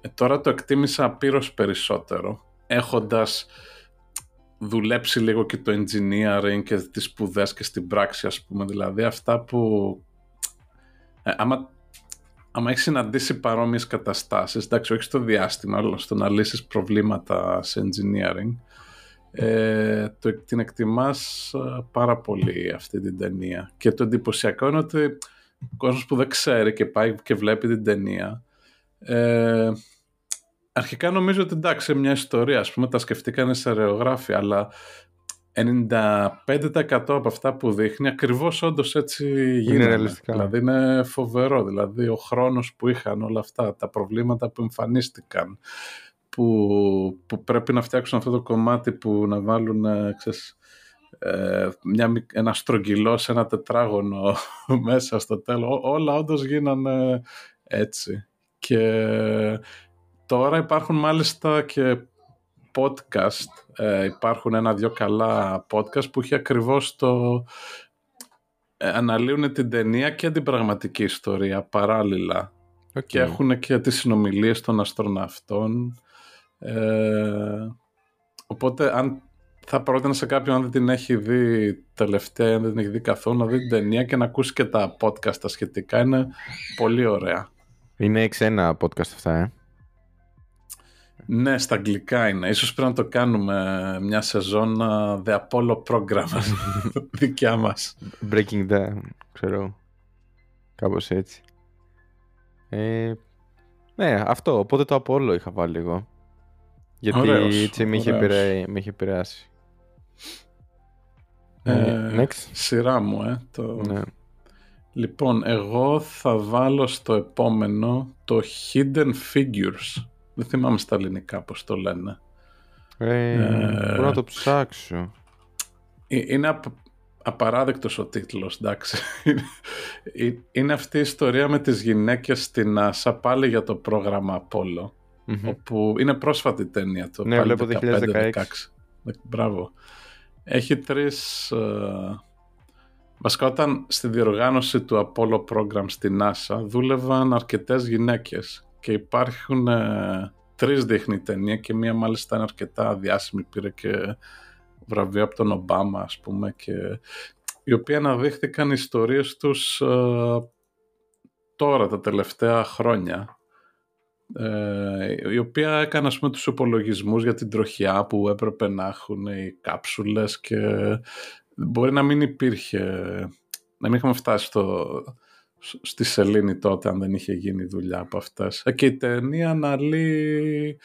Ε, τώρα το εκτίμησα απείρως περισσότερο, έχοντας δουλέψει λίγο και το engineering και τις σπουδές και στην πράξη ας πούμε, δηλαδή αυτά που... Ε, άμα άμα έχεις συναντήσει παρόμοιες καταστάσεις, εντάξει, όχι στο διάστημα, αλλά στο να λύσεις προβλήματα σε engineering, ε, το, την εκτιμάς ε, πάρα πολύ αυτή την ταινία. Και το εντυπωσιακό είναι ότι ο κόσμος που δεν ξέρει και πάει και βλέπει την ταινία, ε, αρχικά νομίζω ότι εντάξει μια ιστορία, ας πούμε τα σκεφτήκανε σε ρεογράφη, αλλά 95% από αυτά που δείχνει ακριβώς όντως έτσι γίνεται. Είναι ρεαλιστικά. Δηλαδή είναι φοβερό. Δηλαδή ο χρόνος που είχαν όλα αυτά, τα προβλήματα που εμφανίστηκαν, που, που πρέπει να φτιάξουν αυτό το κομμάτι που να βάλουν ε, ξέρεις, ε, μια, ένα στρογγυλό σε ένα τετράγωνο μέσα στο τέλος. Όλα όντως γίνανε έτσι. Και τώρα υπάρχουν μάλιστα και podcast. Ε, υπάρχουν ένα-δυο καλά podcast που έχει ακριβώς το... Ε, αναλύουν την ταινία και την πραγματική ιστορία παράλληλα. Okay. Και έχουν και τις συνομιλίες των αστροναυτών. Ε, οπότε αν θα πρότεινα σε κάποιον αν δεν την έχει δει τελευταία, αν δεν την έχει δει καθόλου, να δει την ταινία και να ακούσει και τα podcast τα σχετικά. Είναι πολύ ωραία. Είναι ξένα podcast αυτά, ε. Ναι, στα αγγλικά είναι. Ίσως πρέπει να το κάνουμε μια σεζόν The Apollo Program δικιά μας. Breaking down, ξέρω. Κάπως έτσι. Ε, ναι, αυτό. Οπότε το Apollo είχα βάλει εγώ. Γιατί Ωραίος, έτσι με είχε, ωραίος. επηρεάσει, με είχε επηρεάσει. Ε, next. Σειρά μου, ε. Το... Ναι. Λοιπόν, εγώ θα βάλω στο επόμενο το Hidden Figures. Δεν θυμάμαι στα ελληνικά πώς το λένε. Ε, Ε, μπορώ να το ψάξω. Ε, Είναι απ, απαράδεκτος ο τίτλος, εντάξει. Ε, Είναι αυτή η ιστορία με τις γυναίκες στην NASA, πάλι για το πρόγραμμα Apollo, Μμμ. όπου είναι πρόσφατη ταινία το Ναι, πάλι βλέπω 15-16. Μπράβο. Έχει τρεις... ε, Βασικά όταν στη διοργάνωση του Apollo Program στη NASA δούλευαν αρκετές γυναίκες και υπάρχουν ε, τρεις δείχνει η ταινία και μία μάλιστα είναι αρκετά διάσημη, πήρε και βραβείο από τον Ομπάμα ας πούμε και οι οποίοι αναδείχθηκαν οι ιστορίες τους ε, τώρα τα τελευταία χρόνια. Ε, η οποία έκανε ας πούμε τους υπολογισμούς για την τροχιά που έπρεπε να έχουν οι κάψουλες και μπορεί να μην υπήρχε να μην είχαμε φτάσει στο, στη σελήνη τότε αν δεν είχε γίνει δουλειά από αυτές Ε, και η ταινία αναλύει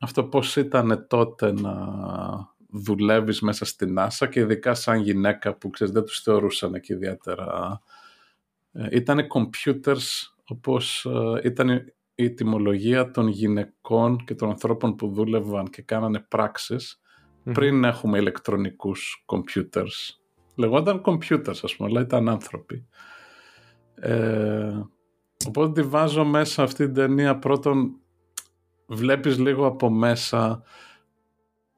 αυτό πώς ήταν τότε να δουλεύεις μέσα στη NASA και ειδικά σαν γυναίκα που ξέρεις δεν τους θεωρούσαν και ιδιαίτερα ε, ήταν computers όπως ε, ήταν η- η τιμολογία των γυναικών και των ανθρώπων που δούλευαν και κάνανε πράξεις Μμμ. πριν έχουμε ηλεκτρονικούς computers. Λεγόταν computers ας πούμε, αλλά ήταν άνθρωποι. Ε, οπότε τη βάζω μέσα αυτή την ταινία πρώτον βλέπεις λίγο από μέσα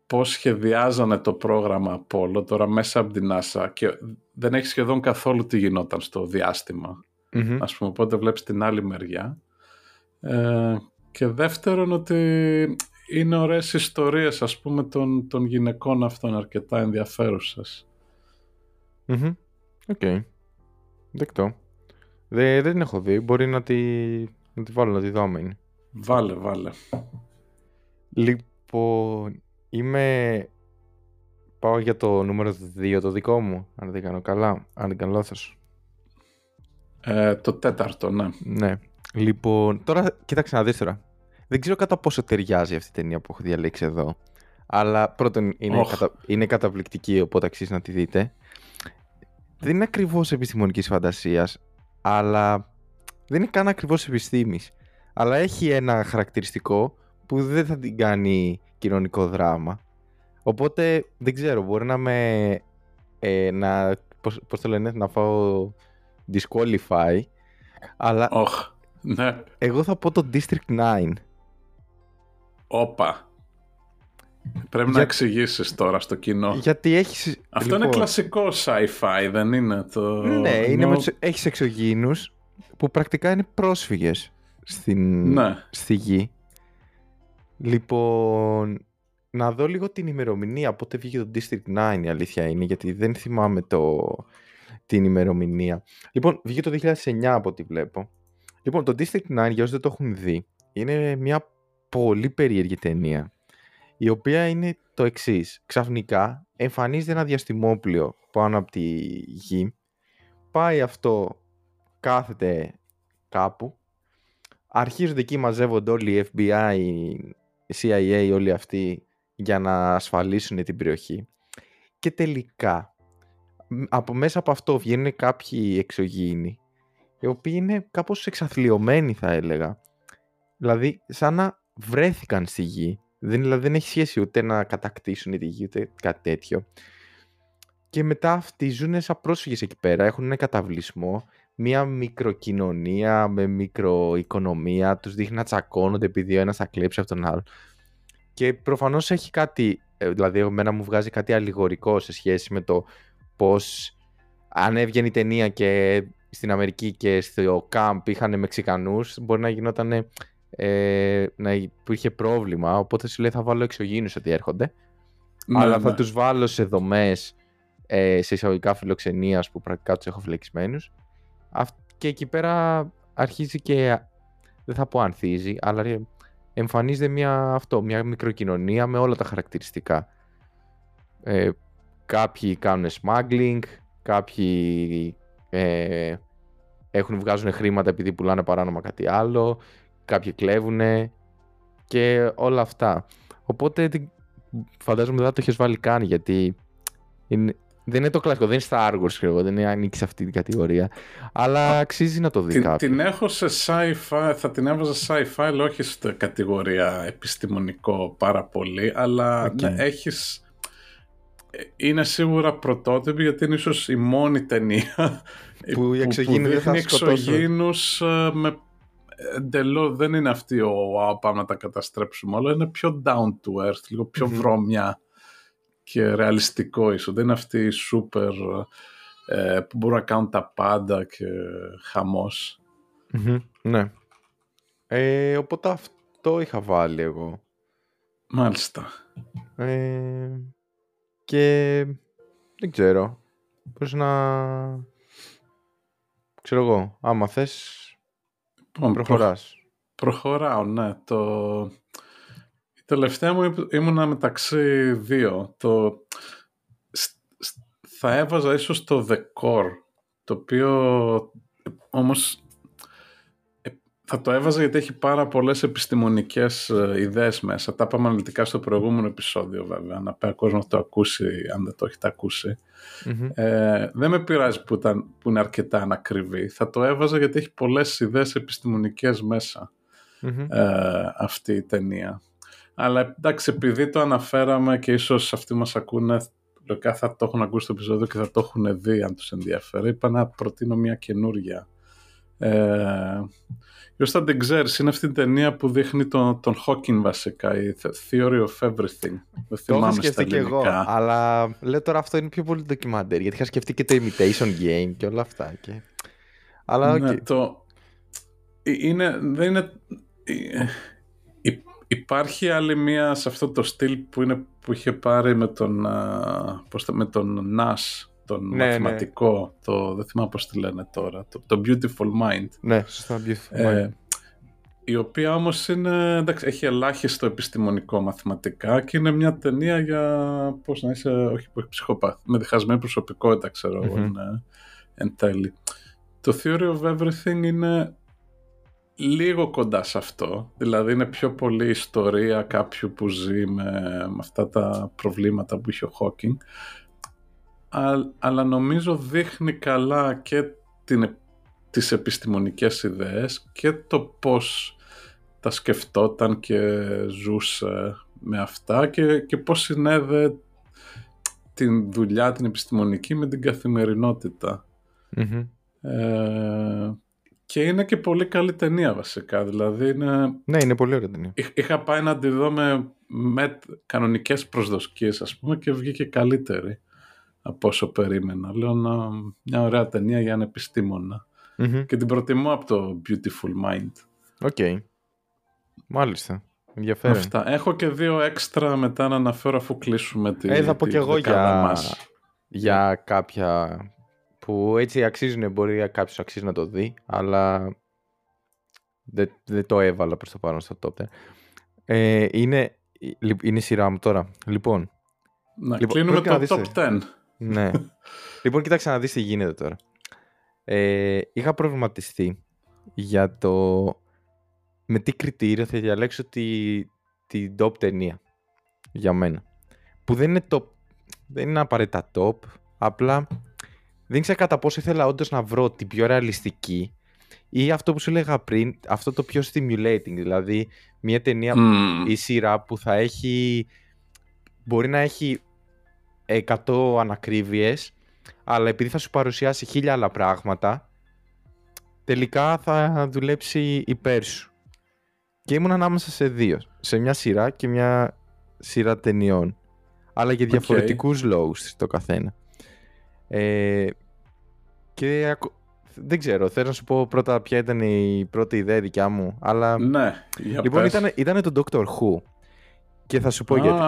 πώς σχεδιάζανε το πρόγραμμα Apollo τώρα μέσα από την NASA και δεν έχει σχεδόν καθόλου τι γινόταν στο διάστημα Μμμ. ας πούμε, οπότε βλέπεις την άλλη μεριά. Ε, και δεύτερον ότι είναι ωραίες ιστορίες, ας πούμε, των, των γυναικών αυτών αρκετά ενδιαφέρουσες. Μμμ. Οκ. Δεκτό. Δε- δεν την έχω δει. Μπορεί να τη, να τη βάλω να τη δω άμα είναι. Βάλε, βάλε. Λοιπόν, είμαι... Πάω για το νούμερο 2 το δικό μου, αν δεν κάνω καλά, αν δεν κάνω λάθος. Ε, το τέταρτο, ναι. Ναι. Λοιπόν, τώρα κοίταξε να δεις τώρα. Δεν ξέρω κατά πόσο ταιριάζει αυτή η ταινία που έχω διαλέξει εδώ. Αλλά πρώτον είναι, Οχ. κατα... είναι καταπληκτική, οπότε αξίζει να τη δείτε. Δεν είναι ακριβώς επιστημονικής φαντασίας, αλλά δεν είναι καν ακριβώς επιστήμης. Αλλά έχει ένα χαρακτηριστικό που δεν θα την κάνει κοινωνικό δράμα. Οπότε δεν ξέρω, μπορεί να με. Ε, να, πώς, πώς το λένε, να φάω disqualify. Αλλά Όχ, ναι. εγώ θα πω το District 9. Όπα. Πρέπει να Για- εξηγήσεις τώρα στο κοινό. Γιατί έχεις... Αυτό είναι κλασικό sci-fi, δεν είναι το... Ναι, είναι ενώ- με τους... έχεις εξωγήινους που πρακτικά είναι πρόσφυγες στην... Ναι. στη γη. Λοιπόν, να δω λίγο την ημερομηνία πότε βγήκε το District 9 η αλήθεια είναι, γιατί δεν θυμάμαι το... την ημερομηνία. Λοιπόν, βγήκε το 2009 από ό,τι βλέπω. Λοιπόν, το District 9, για όσοι δεν το έχουν δει, είναι μια πολύ περίεργη ταινία, η οποία είναι το εξής. Ξαφνικά εμφανίζεται ένα διαστημόπλιο πάνω από τη γη, πάει αυτό, κάθεται κάπου, αρχίζονται εκεί, μαζεύονται όλοι οι FBI, η CIA, όλοι αυτοί για να ασφαλίσουν την περιοχή. Και τελικά, από μέσα από αυτό βγαίνουν κάποιοι εξωγήινοι, οι οποίοι είναι κάπως εξαθλειωμένοι θα έλεγα. Δηλαδή, σαν να βρέθηκαν στη γη. Δεν, δηλαδή, δεν έχει σχέση ούτε να κατακτήσουν τη γη, ούτε κάτι τέτοιο. Και μετά αυτοί ζουν σαν πρόσφυγες εκεί πέρα, έχουν ένα καταβλισμό, μια μικροκοινωνία με μικροοικονομία, τους δείχνει να τσακώνονται επειδή ο ένας θα κλέψει από τον άλλο. Και προφανώς έχει κάτι, ε, δηλαδή εμένα μου βγάζει κάτι αλληγορικό σε σχέση με το πώς αν έβγαινε η ταινία και στην Αμερική και στο κάμπ είχαν Μεξικανούς, μπορεί να γινόταν ε, να υπήρχε πρόβλημα, οπότε σου λέει θα βάλω εξωγήινους ότι έρχονται, ναι, αλλά θα ναι. τους βάλω σε δομές ε, σε εισαγωγικά φιλοξενίας που πρακτικά τους έχω φλεξμένους και εκεί πέρα αρχίζει και δεν θα πω ανθίζει, αλλά εμφανίζεται μια, αυτό, μια μικροκοινωνία με όλα τα χαρακτηριστικά. Ε, κάποιοι κάνουν smuggling, κάποιοι ε, έχουν, βγάζουν χρήματα επειδή πουλάνε παράνομα κάτι άλλο, κάποιοι κλέβουν και όλα αυτά. Οπότε φαντάζομαι δεν θα το έχεις βάλει καν γιατί είναι, δεν είναι το κλασικό, δεν είναι Star Wars, ξέρω, δεν είναι ανήκει σε αυτή την κατηγορία. Αλλά αξίζει να το δει την, Την έχω σε sci-fi, θα την έβαζα sci-fi, αλλά όχι σε κατηγορία επιστημονικό πάρα πολύ. Αλλά okay. ναι, έχεις... Είναι σίγουρα πρωτότυπη γιατί είναι ίσως η μόνη ταινία που, η εξωγήνη δεν θα εξωγήνους ε, με εντελώ δεν είναι αυτή ο wow, πάμε να τα καταστρέψουμε όλα, είναι πιο down to earth, λίγο πιο βρώμια και ρεαλιστικό ίσως. Δεν είναι αυτή η σούπερ ε, που μπορούν να κάνουν τα πάντα και χαμος ναι. Ε, οπότε αυτό είχα βάλει εγώ. Μάλιστα. Ε, και δεν ξέρω. Πώς να... Ξέρω εγώ, άμα θες λοιπόν, προχωράς. προχωράω, ναι. Το... Τελευταία μου ήμουνα μεταξύ δύο. Το... Θα έβαζα ίσως το decor, το οποίο όμως ε, θα το έβαζα γιατί έχει πάρα πολλές επιστημονικές ε, ιδέες μέσα. Τα είπαμε αναλυτικά στο προηγούμενο επεισόδιο βέβαια, να πει ο κόσμος το ακούσει αν δεν το έχετε Ε, δεν με πειράζει που, ήταν, που είναι αρκετά ανακριβή. Θα το έβαζα γιατί έχει πολλές ιδέες επιστημονικές ε, αυτή η ταινία. Αλλά εντάξει, επειδή το αναφέραμε και ίσως αυτοί μας ακούνε, λογικά θα το έχουν ακούσει το επεισόδιο και θα το έχουν δει αν τους ενδιαφέρει. Είπα να προτείνω μια καινούρια. Ε, θα την ξέρεις, είναι αυτή η ταινία που δείχνει τον, τον Hawking βασικά, η Theory of Everything. Δεν το είχα σκεφτεί και εγώ, αλλά λέω τώρα αυτό είναι πιο πολύ ντοκιμαντέρ, γιατί είχα σκεφτεί και το Imitation Game και όλα αυτά. Και... Αλλά ναι, το... Ε, είναι, δεν είναι... Ε, Υπάρχει άλλη μία σε αυτό το στυλ που, είναι, που είχε πάρει με τον, πώς με τον Νας, τον ναι, ναι. μαθηματικό, το, δεν θυμάμαι πώς τη λένε τώρα, το, το Beautiful Mind. Ναι, σωστά, Beautiful ε, Mind. Η οποία όμως είναι, εντάξει, έχει ελάχιστο επιστημονικό μαθηματικά και είναι μια ταινία για, πώς να είσαι, όχι που έχεις ψυχοπάθη, με διχασμένη προσωπικότητα, ξέρω εγώ, mm-hmm. εν τέλει. Το Theory of Everything είναι λίγο κοντά σε αυτό. Δηλαδή είναι πιο πολύ ιστορία κάποιου που ζει με, αυτά τα προβλήματα που είχε ο Χόκινγκ. Αλλά νομίζω δείχνει καλά και την, τις επιστημονικές ιδέες και το πώς τα σκεφτόταν και ζούσε με αυτά και, και πώς συνέδε την δουλειά την επιστημονική με την καθημερινοτητα Ε, και είναι και πολύ καλή ταινία βασικά. Δηλαδή είναι... Ναι, είναι πολύ ωραία ταινία. Είχα πάει να τη δω με, με κανονικές προσδοκίες ας πούμε και βγήκε καλύτερη από όσο περίμενα. Λέω να, μια ωραία ταινία για ένα Και την προτιμώ από το Beautiful Mind. Ok. Okay. Μάλιστα. Ενδιαφέρον. Αυτά. Έχω και δύο έξτρα μετά να αναφέρω αφού κλείσουμε τη Ε, θα πω και εγώ για, για κάποια που έτσι αξίζουν, μπορεί κάποιος αξίζει να το δει, αλλά δεν, δεν το έβαλα προς το παρόν στο τότε. Ε, είναι, είναι η σειρά μου τώρα. Λοιπόν, να λοιπόν, κλείνουμε το top 10. Ναι. λοιπόν, κοίταξε να δεις τι γίνεται τώρα. Ε, είχα προβληματιστεί για το με τι κριτήριο θα διαλέξω τη, την top ταινία για μένα. Που δεν είναι, top, δεν είναι απαραίτητα top, απλά δεν ξέρω κατά πόσο ήθελα όντως να βρω την πιο ρεαλιστική ή αυτό που σου έλεγα πριν, αυτό το πιο stimulating, δηλαδή μια ταινία ή σειρά που θα έχει, μπορεί να έχει 100 ανακρίβειες, αλλά επειδή θα σου παρουσιάσει χίλια άλλα πράγματα, τελικά θα δουλέψει υπέρ σου. Και ήμουν ανάμεσα σε δύο. Σε μια σειρά και μια σειρά ταινιών. Αλλά για διαφορετικούς okay. λόγους το καθένα. Ε, και δεν ξέρω, θέλω να σου πω πρώτα ποια ήταν η πρώτη ιδέα δικιά μου. Αλλά... Ναι, για Λοιπόν, ήταν, ήταν το Doctor Who. Και θα σου πω γιατί.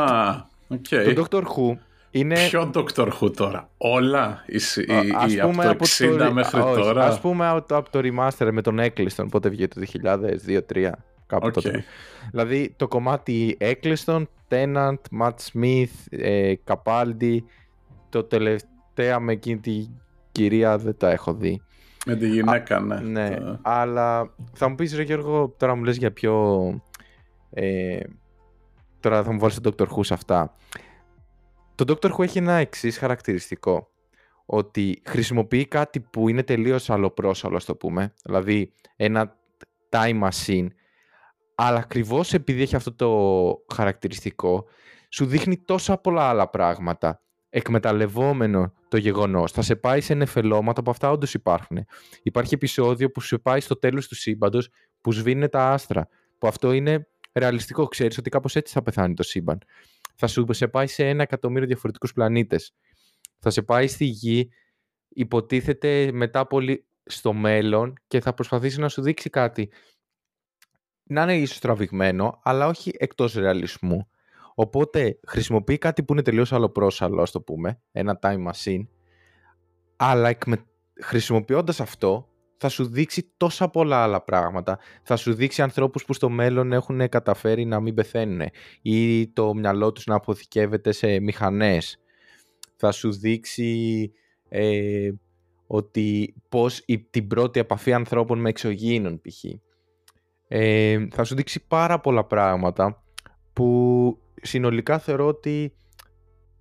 Okay. Το Doctor Who είναι... Ποιο Doctor Who τώρα, όλα η, η, η, από το 60 το... μέχρι όχι, τώρα. Ας πούμε από, από το remaster με τον Eccleston, πότε βγήκε το 2002-2003, κάπου okay. τότε. Δηλαδή το κομμάτι Eccleston, Tennant, Matt Smith, ε, Capaldi, το τελευταίο με εκείνη τη κυρία δεν τα έχω δει. Με τη γυναίκα, ναι. ναι. Αλλά θα μου πεις ρε Γιώργο, τώρα μου λες για πιο... Ε, τώρα θα μου βάλεις το Dr. Who σε αυτά. Το Doctor Who έχει ένα εξής χαρακτηριστικό. Ότι χρησιμοποιεί κάτι που είναι τελείως αλλοπρόσαλο, ας το πούμε. Δηλαδή ένα time machine. Αλλά ακριβώς επειδή έχει αυτό το χαρακτηριστικό, σου δείχνει τόσα πολλά άλλα πράγματα. Εκμεταλλευόμενο το γεγονός. Θα σε πάει σε νεφελώματα που αυτά όντως υπάρχουν. Υπάρχει επεισόδιο που σε πάει στο τέλος του σύμπαντος που σβήνουν τα άστρα. Που αυτό είναι ρεαλιστικό. Ξέρεις ότι κάπως έτσι θα πεθάνει το σύμπαν θα σου σε πάει σε ένα εκατομμύριο διαφορετικούς πλανήτες. Θα σε πάει στη γη, υποτίθεται μετά πολύ στο μέλλον και θα προσπαθήσει να σου δείξει κάτι. Να είναι ίσως τραβηγμένο, αλλά όχι εκτός ρεαλισμού. Οπότε χρησιμοποιεί κάτι που είναι τελείως αλλοπρόσαλο, ας το πούμε, ένα time machine, αλλά εκμε... χρησιμοποιώντας αυτό θα σου δείξει τόσα πολλά άλλα πράγματα. Θα σου δείξει ανθρώπους που στο μέλλον έχουν καταφέρει να μην πεθαίνουν ή το μυαλό τους να αποθηκεύεται σε μηχανές. Θα σου δείξει ε, ότι πώς η, την πρώτη επαφή ανθρώπων με εξωγήινων π.χ. Ε, θα σου δείξει πάρα πολλά πράγματα που συνολικά θεωρώ ότι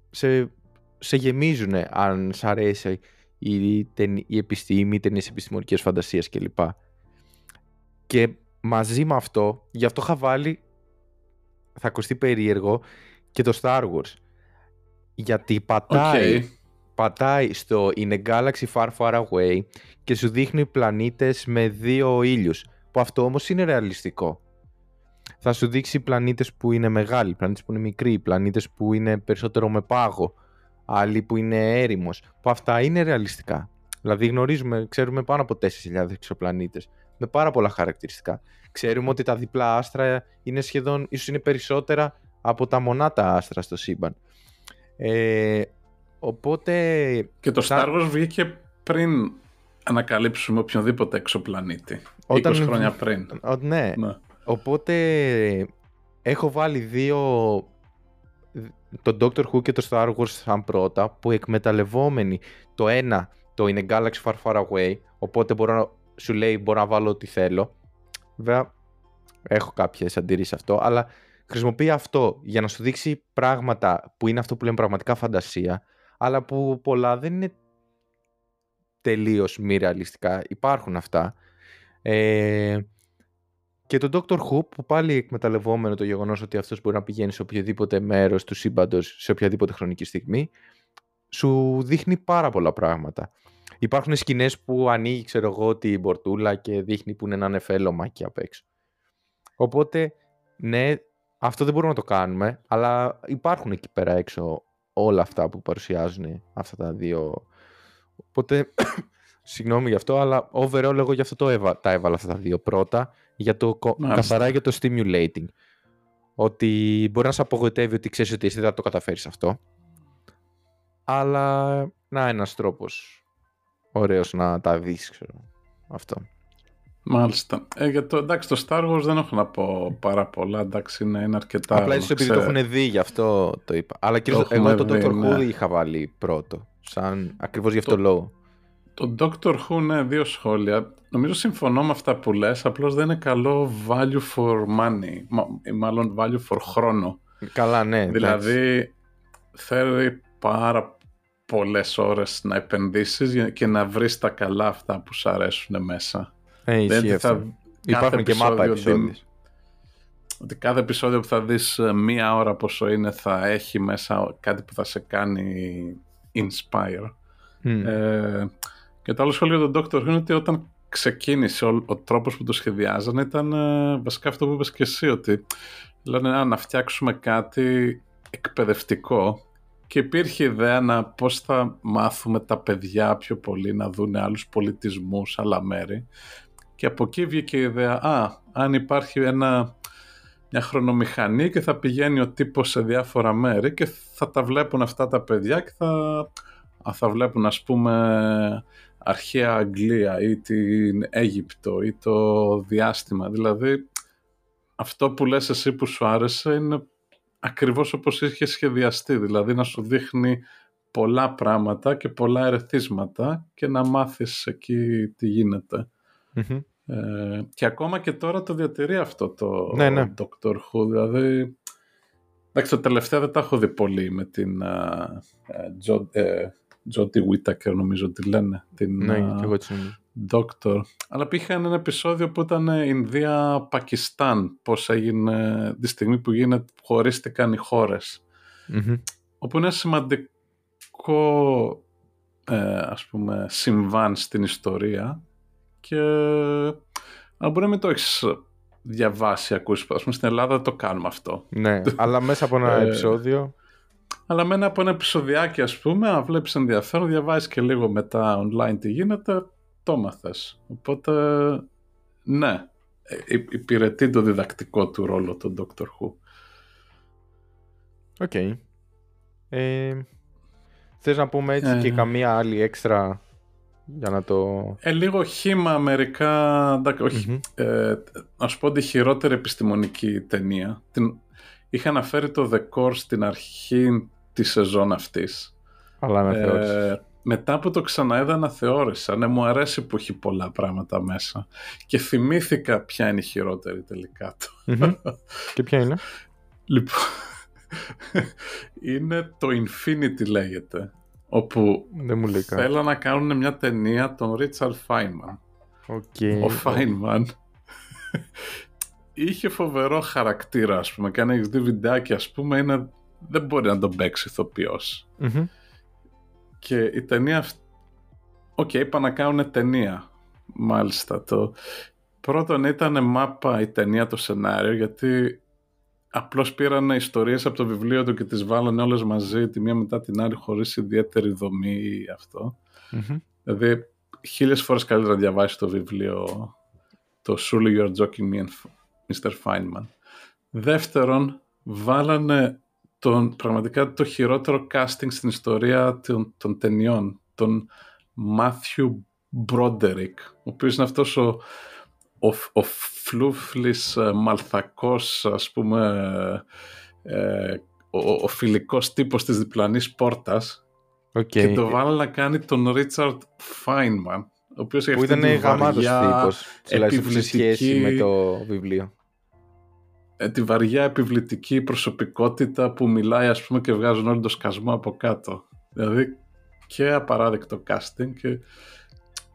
σε, σε γεμίζουν αν σ' αρέσει η, η επιστήμη, οι ταινίες επιστημονικές φαντασίας κλπ. Και μαζί με αυτό, γι' αυτό είχα βάλει, θα ακουστεί περίεργο, και το Star Wars. Γιατί πατάει, πατάει στο In a Galaxy Far Far Away και σου δείχνει πλανήτες με δύο ήλιους. Που αυτό όμως είναι ρεαλιστικό. Θα σου δείξει πλανήτες που είναι μεγάλοι, πλανήτες που είναι μικροί, πλανήτες που είναι περισσότερο με πάγο, άλλοι που είναι έρημος, που αυτά είναι ρεαλιστικά. Δηλαδή γνωρίζουμε, ξέρουμε πάνω από 4.000 εξωπλανήτες με πάρα πολλά χαρακτηριστικά. Ξέρουμε ότι τα διπλά άστρα είναι σχεδόν, ίσως είναι περισσότερα από τα μονάτα άστρα στο σύμπαν. Ε, οπότε... Και το Star Wars βγήκε πριν ανακαλύψουμε οποιονδήποτε εξωπλανήτη. Όταν... 20 χρόνια πριν. ναι. ναι. Οπότε έχω βάλει δύο το Doctor Who και το Star Wars σαν πρώτα που εκμεταλλευόμενοι το ένα το είναι Galaxy Far Far Away οπότε μπορώ να, σου λέει μπορώ να βάλω ό,τι θέλω. Βέβαια έχω κάποιες αντιρρήσεις αυτό αλλά χρησιμοποιεί αυτό για να σου δείξει πράγματα που είναι αυτό που λέμε πραγματικά φαντασία αλλά που πολλά δεν είναι τελείως μη ρεαλιστικά. Υπάρχουν αυτά. Ε, και το Doctor Who που πάλι εκμεταλλευόμενο το γεγονός ότι αυτός μπορεί να πηγαίνει σε οποιοδήποτε μέρος του σύμπαντος σε οποιαδήποτε χρονική στιγμή, σου δείχνει πάρα πολλά πράγματα. Υπάρχουν σκηνές που ανοίγει, ξέρω εγώ, την πορτούλα και δείχνει που είναι ένα νεφέλωμα εκεί απ' έξω. Οπότε, ναι, αυτό δεν μπορούμε να το κάνουμε, αλλά υπάρχουν εκεί πέρα έξω όλα αυτά που παρουσιάζουν αυτά τα δύο. Οπότε, συγγνώμη γι' αυτό, αλλά overall εγώ γι' αυτό το έβα, τα έβαλα αυτά τα δύο πρώτα για το, καθαρά για το stimulating. Ότι μπορεί να σε απογοητεύει ότι ξέρεις ότι εσύ δεν θα το καταφέρεις αυτό. Αλλά να ένας τρόπος ωραίος να τα δεις, ξέρω. Αυτό. Μάλιστα. Ε, για το, εντάξει, το Star Wars δεν έχω να πω πάρα πολλά. Εντάξει, είναι, είναι αρκετά. Απλά ίσως επειδή το έχουν δει, γι' αυτό το είπα. Αλλά και εγώ το Dr. Who ναι. είχα βάλει πρώτο. Σαν ακριβώς γι' αυτό το λόγο. Το Doctor Who, ναι, δύο σχόλια. Νομίζω συμφωνώ με αυτά που λες, απλώς δεν είναι καλό value for money, ή μάλλον value for χρόνο. Καλά, ναι. Δηλαδή, θέλει πάρα πολλές ώρες να επενδύσεις και να βρεις τα καλά αυτά που σου αρέσουν μέσα. Ε, ισχύει θα... Υπάρχουν και μάπα επεισόδια. Ότι κάθε επεισόδιο που θα δεις ε, μία ώρα πόσο είναι θα έχει μέσα κάτι που θα σε κάνει inspire. Ε, και το άλλο σχόλιο για τον Dr. είναι ότι όταν ξεκίνησε ο, ο τρόπος που το σχεδιάζαν ήταν ε, βασικά αυτό που είπες και εσύ ότι λένε να φτιάξουμε κάτι εκπαιδευτικό και υπήρχε ιδέα να πώς θα μάθουμε τα παιδιά πιο πολύ να δουν άλλους πολιτισμούς, άλλα μέρη και από εκεί βγήκε η ιδέα α, αν υπάρχει ένα, μια χρονομηχανή και θα πηγαίνει ο τύπος σε διάφορα μέρη και θα τα βλέπουν αυτά τα παιδιά και θα, θα βλέπουν ας πούμε αρχαία Αγγλία ή την Αίγυπτο ή το διάστημα. Δηλαδή αυτό που λες εσύ που σου άρεσε είναι ακριβώς όπως είχε σχεδιαστεί, δηλαδή να σου δείχνει πολλά πράγματα και πολλά ερεθίσματα και να μάθεις εκεί τι γινεται Ε, και ακόμα και τώρα το διατηρεί αυτό το ναι, ναι. Doctor Who, δηλαδή εντάξει το τελευταίο δεν τα έχω δει πολύ με την uh, Jodie Whittaker νομίζω ότι λένε την, ναι, και εγώ Doctor. Αλλά πήγε ένα επεισόδιο που ήταν Ινδία-Πακιστάν, πώς έγινε τη στιγμή που γίνεται, χωρίστηκαν οι χώρες. Mm-hmm. Όπου είναι σημαντικό ε, ας πούμε συμβάν στην ιστορία και αν μπορεί να μην το έχεις διαβάσει, ακούσεις, ας πούμε στην Ελλάδα το κάνουμε αυτό. Ναι, αλλά μέσα από ένα ε, επεισόδιο... Αλλά μέσα από ένα επεισοδιάκι ας πούμε, αν βλέπεις ενδιαφέρον, διαβάζεις και λίγο μετά online τι γίνεται, το μάθες. Οπότε, ναι, ε, υπηρετεί το διδακτικό του ρόλο τον Doctor Who. Ok. Okay. Ε, θες να πούμε έτσι και ε. καμία άλλη έξτρα για να το... Ε, λίγο χύμα μερικά, όχι, ε, να σου πω τη χειρότερη επιστημονική ταινία. Την... Είχα αναφέρει το The Core στην αρχή της σεζόν αυτής. Αλλά αναθεώρησες μετά που το ξαναέδα αναθεώρησα, ναι, μου αρέσει που έχει πολλά πράγματα μέσα. Και θυμήθηκα ποια είναι η χειρότερη τελικά του. Και ποια είναι; Λοιπόν, είναι το Infinity λέγεται. Όπου Δεν μου λέει θέλω να κάνουν μια ταινία τον Richard Feynman. Okay. Ο Feynman είχε φοβερό χαρακτήρα, ας πούμε, και αν έχεις δει βιντεάκι, ας πούμε, είναι... δεν μπορεί να τον παίξει και η ταινία Ok, okay, είπα να κάνουν ταινία. Μάλιστα. Το πρώτον ήταν μάπα η ταινία το σενάριο γιατί απλώς πήραν ιστορίες από το βιβλίο του και τις βάλανε όλες μαζί τη μία μετά την άλλη χωρίς ιδιαίτερη δομή ή Δηλαδή χίλιες φορές καλύτερα να διαβάσει το βιβλίο το Surely You're Joking Mr. Feynman Mr. Feynman. Δεύτερον, βάλανε τον, πραγματικά το χειρότερο casting στην ιστορία των, των ταινιών, τον Matthew Broderick, ο οποίος είναι αυτός ο, ο, ο φλούφλης ε, μαλθακός, ας πούμε, ε, ο, ο φιλικός τύπος της διπλανής πόρτας okay. και το βάλα να κάνει τον Richard Feynman, ο οποίος που ήταν γαμάτος τύπος, σε σχέση με το βιβλίο. Ε, τη βαριά επιβλητική προσωπικότητα που μιλάει ας πούμε και βγάζουν όλο το σκασμό από κάτω. Δηλαδή και απαράδεκτο casting και...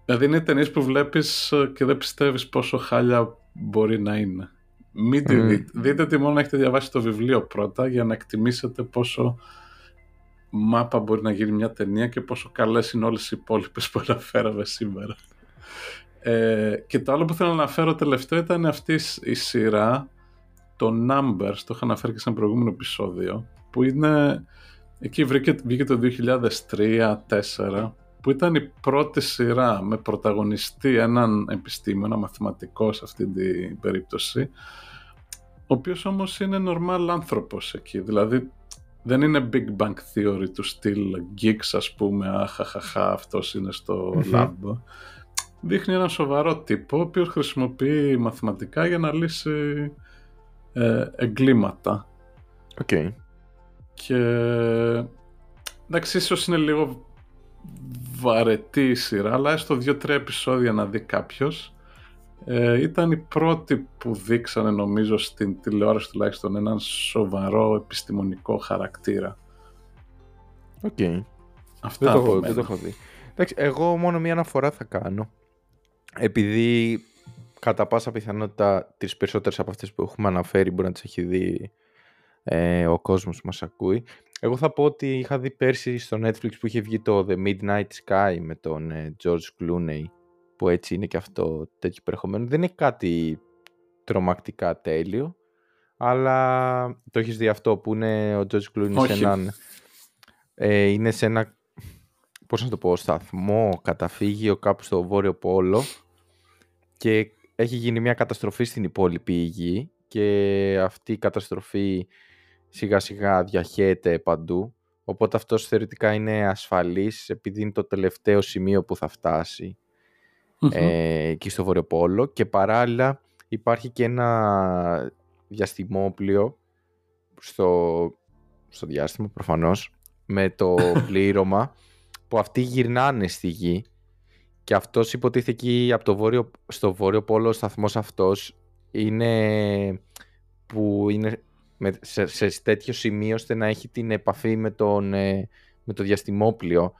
Δηλαδή είναι ταινίες που βλέπεις ε, και δεν πιστεύεις πόσο χάλια μπορεί να είναι. Μην τη δείτε. Δείτε τη μόνο να έχετε διαβάσει το βιβλίο πρώτα για να εκτιμήσετε πόσο μάπα μπορεί να γίνει μια ταινία και πόσο καλές είναι όλες οι υπόλοιπες που αναφέραμε σήμερα. Ε, και το άλλο που θέλω να αναφέρω τελευταίο ήταν αυτής η σειρά το Numbers, το είχα αναφέρει και σε ένα προηγούμενο επεισόδιο, που είναι, εκεί βρήκε, βγήκε το 2003-2004, που ήταν η πρώτη σειρά με πρωταγωνιστή έναν επιστήμονα, μαθηματικό σε αυτή την περίπτωση, ο οποίος όμως είναι normal άνθρωπος εκεί, δηλαδή δεν είναι Big Bang Theory του στυλ geeks ας πούμε, αχαχαχα αυτός είναι στο lab. Δείχνει έναν σοβαρό τύπο, ο οποίος χρησιμοποιεί μαθηματικά για να λύσει ε, εγκλήματα. Οκ. Και εντάξει, ίσως είναι λίγο βαρετή η σειρά, αλλά έστω δύο-τρία επεισόδια να δει κάποιος. Ε, ήταν η πρώτη που δείξανε νομίζω στην τηλεόραση τουλάχιστον έναν σοβαρό επιστημονικό χαρακτήρα. OK. Okay. Αυτά δεν, το, δεν το έχω δει. Εντάξει, εγώ μόνο μία αναφορά θα κάνω. Επειδή κατά πάσα πιθανότητα τις περισσότερες από αυτές που έχουμε αναφέρει μπορεί να τις έχει δει ε, ο κόσμος που μας ακούει. Εγώ θα πω ότι είχα δει πέρσι στο Netflix που είχε βγει το The Midnight Sky με τον ε, George Clooney που έτσι είναι και αυτό τέτοιο περιεχόμενο. Δεν είναι κάτι τρομακτικά τέλειο αλλά το έχεις δει αυτό που είναι ο George Clooney σε έναν... Ε, είναι σε ένα πώς να το πω, σταθμό, καταφύγιο κάπου στο Βόρειο Πόλο και έχει γίνει μια καταστροφή στην υπόλοιπη γη και αυτή η καταστροφή σιγά σιγά διαχέεται παντού. Οπότε αυτός θεωρητικά είναι ασφαλής επειδή είναι το τελευταίο σημείο που θα φτάσει ε, εκεί στο Βόρειο Πόλο. Και παράλληλα υπάρχει και ένα διαστημόπλιο στο, στο διάστημα προφανώς με το πλήρωμα που αυτοί γυρνάνε στη γη και αυτός υποτίθεται εκεί από το βόρειο, στο βόρειο πόλο ο σταθμός αυτός είναι που είναι σε, σε τέτοιο σημείο ώστε να έχει την επαφή με, τον, ε, με το διαστημόπλιο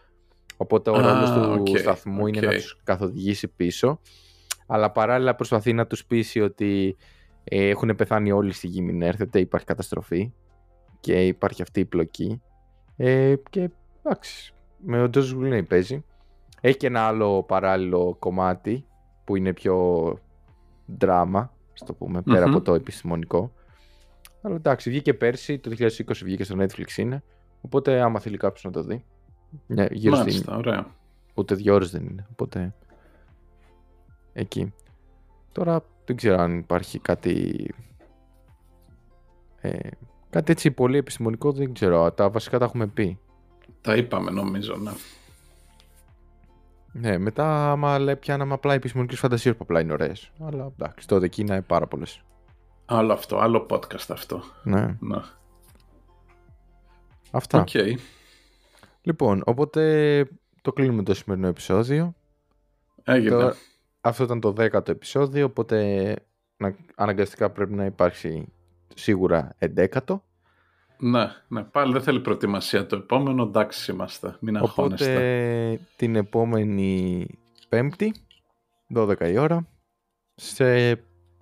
οπότε ο ρόλος του σταθμού είναι να τους καθοδηγήσει πίσω. Αλλά παράλληλα προσπαθεί να τους πείσει ότι ε, έχουν πεθάνει όλοι στη γη μην έρθετε, υπάρχει καταστροφή και υπάρχει αυτή η πλοκή. Ε, και εντάξει με ο Τζος Γουλνέι παίζει. Έχει και ένα άλλο παράλληλο κομμάτι που είναι πιο δράμα, στο πούμε, από το επιστημονικό. Αλλά εντάξει, βγήκε πέρσι, το 2020 βγήκε στο Netflix είναι, οπότε άμα θέλει κάποιος να το δει. Μια, γύρω Μάλιστα, στην... ωραία. Ούτε δύο ώρες δεν είναι, οπότε εκεί. Τώρα δεν ξέρω αν υπάρχει κάτι ε, κάτι έτσι πολύ επιστημονικό δεν ξέρω, τα βασικά τα έχουμε πει. Τα είπαμε νομίζω, ναι. Ναι, μετά άμα πιάναμε απλά επιστημονικές φαντασίες που απλά είναι ωραίες. Αλλά εντάξει, τότε εκεί είναι πάρα πολλές. Άλλο αυτό, άλλο podcast αυτό. Ναι. ναι. Αυτά. Okay. Λοιπόν, οπότε το κλείνουμε το σημερινό επεισόδιο. Έγινε. αυτό ήταν το δέκατο επεισόδιο, οπότε αναγκαστικά πρέπει να υπάρξει σίγουρα εντέκατο. Ναι, ναι, πάλι δεν θέλει προετοιμασία το επόμενο, εντάξει είμαστε, μην αγχώνεστε. Οπότε την επόμενη πέμπτη, 12 η ώρα, σε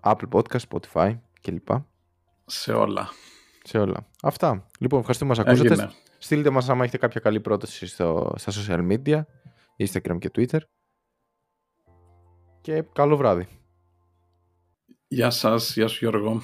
Apple Podcast, Spotify κλπ. Σε όλα. Σε όλα. Αυτά. Λοιπόν, ευχαριστούμε που μας ακούσατε. Στείλτε μας άμα έχετε κάποια καλή πρόταση στο, στα social media, Instagram και Twitter. Και καλό βράδυ. Γεια σας, γεια σου Γιώργο.